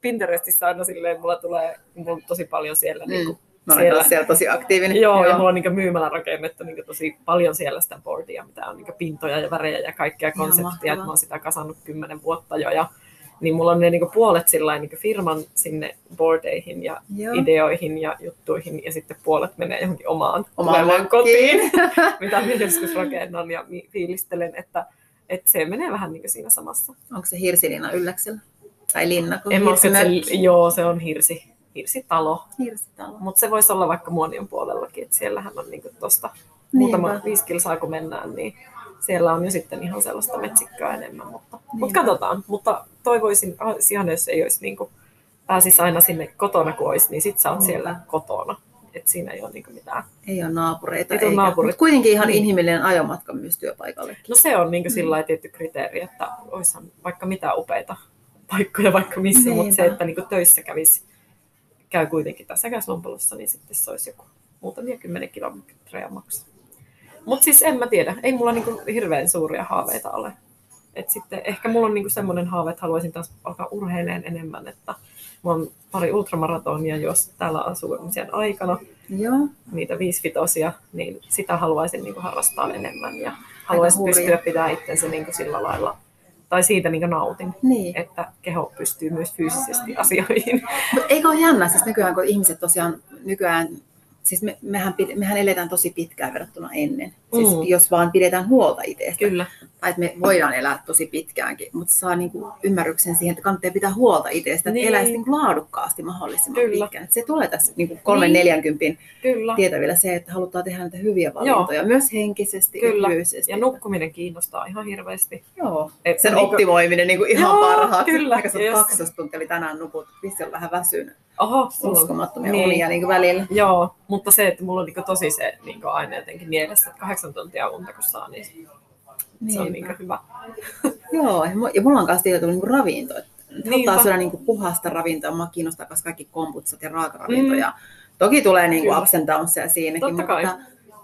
Pinterestissä aina silleen, mulla tulee mulla on tosi paljon siellä. Mm. Niin kuin, Mä olen siellä. siellä tosi aktiivinen. Joo, Joo. ja mulla on niin myymällä rakennettu niin tosi paljon siellä sitä boardia, mitä on niin pintoja ja värejä ja kaikkea konseptia. Että mä oon sitä kasannut kymmenen vuotta jo. Ja niin mulla on ne niin puolet sillä niin firman sinne boardeihin ja Joo. ideoihin ja juttuihin, ja sitten puolet menee johonkin omaan, omaan kotiin, mitä minä joskus rakennan ja fiilistelen, että, että se menee vähän niin siinä samassa. Onko se hirsilina ylläksellä? Tai linna? En se, joo, se on hirsi, hirsitalo. hirsitalo. Mutta se voisi olla vaikka Muonion puolellakin, että siellähän on niin tuosta muutama viisi kilsaa kun mennään, niin siellä on jo sitten ihan sellaista metsikköä enemmän, mutta, niin. mutta katsotaan. Mutta toivoisin, ah, ihan jos ei olisi niin kuin, pääsisi aina sinne kotona kun olisi, niin sit sä oot niin. siellä kotona. Et siinä ei ole niin mitään. Ei ole naapureita. Ei ole naapureita. Mutta kuitenkin ihan niin. inhimillinen ajomatka myös työpaikalle. No se on niin sillä mm. tietty kriteeri, että olisihan vaikka mitä upeita paikkoja vaikka missä, Niinpä. mutta se, että niin töissä kävisi, käy kuitenkin tässä Käslompolossa, niin sitten se olisi joku muutamia kymmenen kilometriä maksaa. Mutta siis en mä tiedä, ei mulla niinku hirveän suuria haaveita ole. Et sitten ehkä mulla on niinku semmoinen haave, että haluaisin taas alkaa urheileen enemmän, että mulla on pari ultramaratonia, jos täällä asumisen aikana, Joo. niitä viisivitosia, niin sitä haluaisin niinku harrastaa enemmän ja haluaisin pystyä pitämään itsensä niinku sillä lailla tai siitä niin nautin, niin. että keho pystyy myös fyysisesti asioihin. Mutta eikö ole jännä, siis nykyään kun ihmiset tosiaan nykyään siis me, mehän, mehän eletään tosi pitkään verrattuna ennen. Siis mm. jos vaan pidetään huolta itsestä. Kyllä. Tai että me voidaan elää tosi pitkäänkin, mutta saa niinku ymmärryksen siihen, että kannattaa pitää huolta itsestä, niin. että eläisi niinku laadukkaasti mahdollisimman Kyllä. pitkään. Se tulee tässä niinku kolmen niin. neljänkympin tietävillä se, että halutaan tehdä näitä hyviä valintoja, Joo. myös henkisesti Kyllä. ja fyysisesti. Ja nukkuminen kiinnostaa ihan hirveästi. Joo, Et sen niinku... optimoiminen niinku ihan Joo, parhaat. Kyllä. Aika jos... 12 tuntia, eli tänään nukut, vissi on vähän väsynyt. Oho, uskomattomia niin. unia niin välillä. Joo, mutta se, että mulla on niin tosi se niin aina jotenkin mielessä, että kahdeksan tuntia unta kun saa, niin, niin. se on niin hyvä. Joo, ja mulla on kanssa tietysti niin ravinto. Että halutaan syödä niin puhasta ravintoa. Mua kiinnostaa myös kaikki komputsat ja raakaravintoja. Mm. Toki tulee niin kuin ups and downsia siinäkin, Totta mutta kai.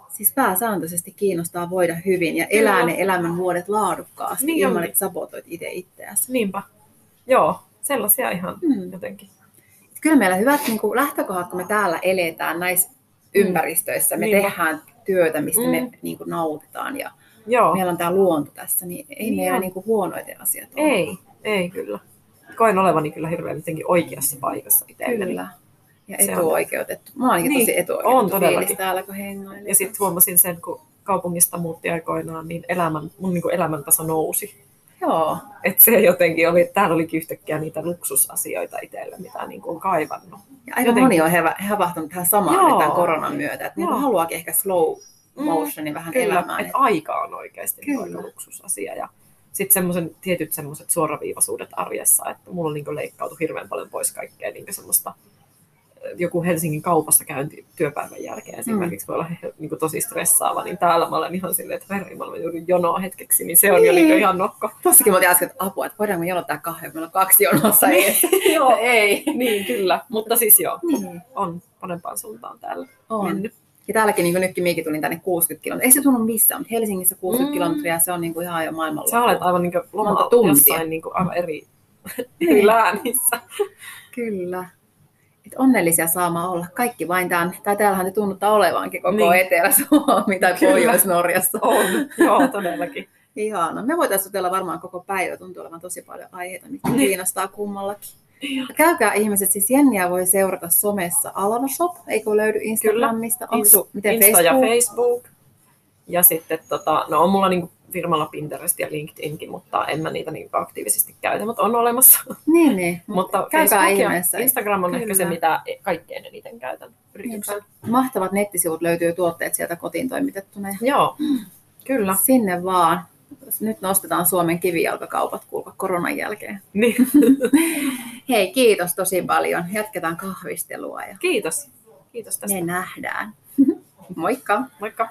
siis pääsääntöisesti kiinnostaa voida hyvin ja elää Kyllä. ne elämän vuodet laadukkaasti niin ilman, että sabotoit itse itseäsi. Niinpä. Joo, sellaisia ihan mm. jotenkin kyllä meillä hyvät niin kuin lähtökohdat, kun me täällä eletään näissä mm. ympäristöissä, me niin. tehdään työtä, mistä mm. me niin kuin nautitaan ja Joo. meillä on tämä luonto tässä, niin ei niin meillä niin kuin huonoita asiat ole. Ei, ei kyllä. Koen olevani kyllä hirveän jotenkin oikeassa paikassa itselleni. Kyllä. Ja etuoikeutettu. Mä oon niin, tosi etuoikeutettu on fiilis täällä, kun hengailin. Ja sitten huomasin sen, kun kaupungista muutti aikoinaan, niin elämän, mun niin kuin elämäntaso nousi. Joo. Et se jotenkin oli, täällä olikin yhtäkkiä niitä luksusasioita itselle, mitä niin kuin on kaivannut. Ja aika jotenkin. moni on havahtunut tähän samaan Joo. tämän koronan myötä, että niin haluaakin ehkä slow motionin mm, vähän kyllä, elämään. Että aika on oikeasti kyllä. aika luksusasia. Ja sitten semmoisen tietyt semmoiset suoraviivaisuudet arjessa, että mulla on niin leikkautu hirveän paljon pois kaikkea niin semmoista joku Helsingin kaupassa käynti työpäivän jälkeen esimerkiksi mm. voi olla niin kuin tosi stressaava, niin täällä mä olen ihan silleen, että verri, mä joudun jonoa hetkeksi, niin se on niin. jo niin ihan nokko. Tossakin mä äsken, että apua, että voidaanko jonottaa kahden, meillä on kaksi jonossa niin, joo, ei. Niin, kyllä. Mutta siis joo, niin. on parempaan suuntaan täällä on. mennyt. Ja täälläkin niin nytkin minäkin tulin tänne 60 kilometriä. Ei se tunnu missään, mutta Helsingissä 60 mm. kilometriä, se on niin kuin ihan jo maailmalla. Sä olet aivan niin lomalla jossain niin kuin aivan eri, eri niin. läänissä. Kyllä että onnellisia saamaan olla. Kaikki vain tämän, tai täällähän ne tunnuttaa olevankin koko niin. Etelä-Suomi tai Pohjois-Norjassa. On, joo, todellakin. Ihana. Me voitaisiin jutella varmaan koko päivä, tuntuu olevan tosi paljon aiheita, mitkä niin. kiinnostaa kummallakin. Ja käykää ihmiset, siis Jenniä voi seurata somessa Alava Shop, eikö löydy Instagramista? Kyllä. Onko miten Insta Facebook? ja Facebook. Ja sitten tota, no on mulla niinku firmalla Pinterest ja LinkedInkin, mutta en mä niitä niin aktiivisesti käytä, mutta on olemassa. Niin, niin. mutta Facebook ihmeessä. Instagram on Kyllä. ehkä se, mitä kaikkein eniten käytän yrityksen. Mahtavat nettisivut löytyy tuotteet sieltä kotiin toimitettuna. Joo, kyllä. Sinne vaan. Nyt nostetaan Suomen kivijalkakaupat kuulka koronan jälkeen. Niin. Hei, kiitos tosi paljon. Jatketaan kahvistelua. Ja... Kiitos. Kiitos tästä. Me nähdään. Moikka! Moikka!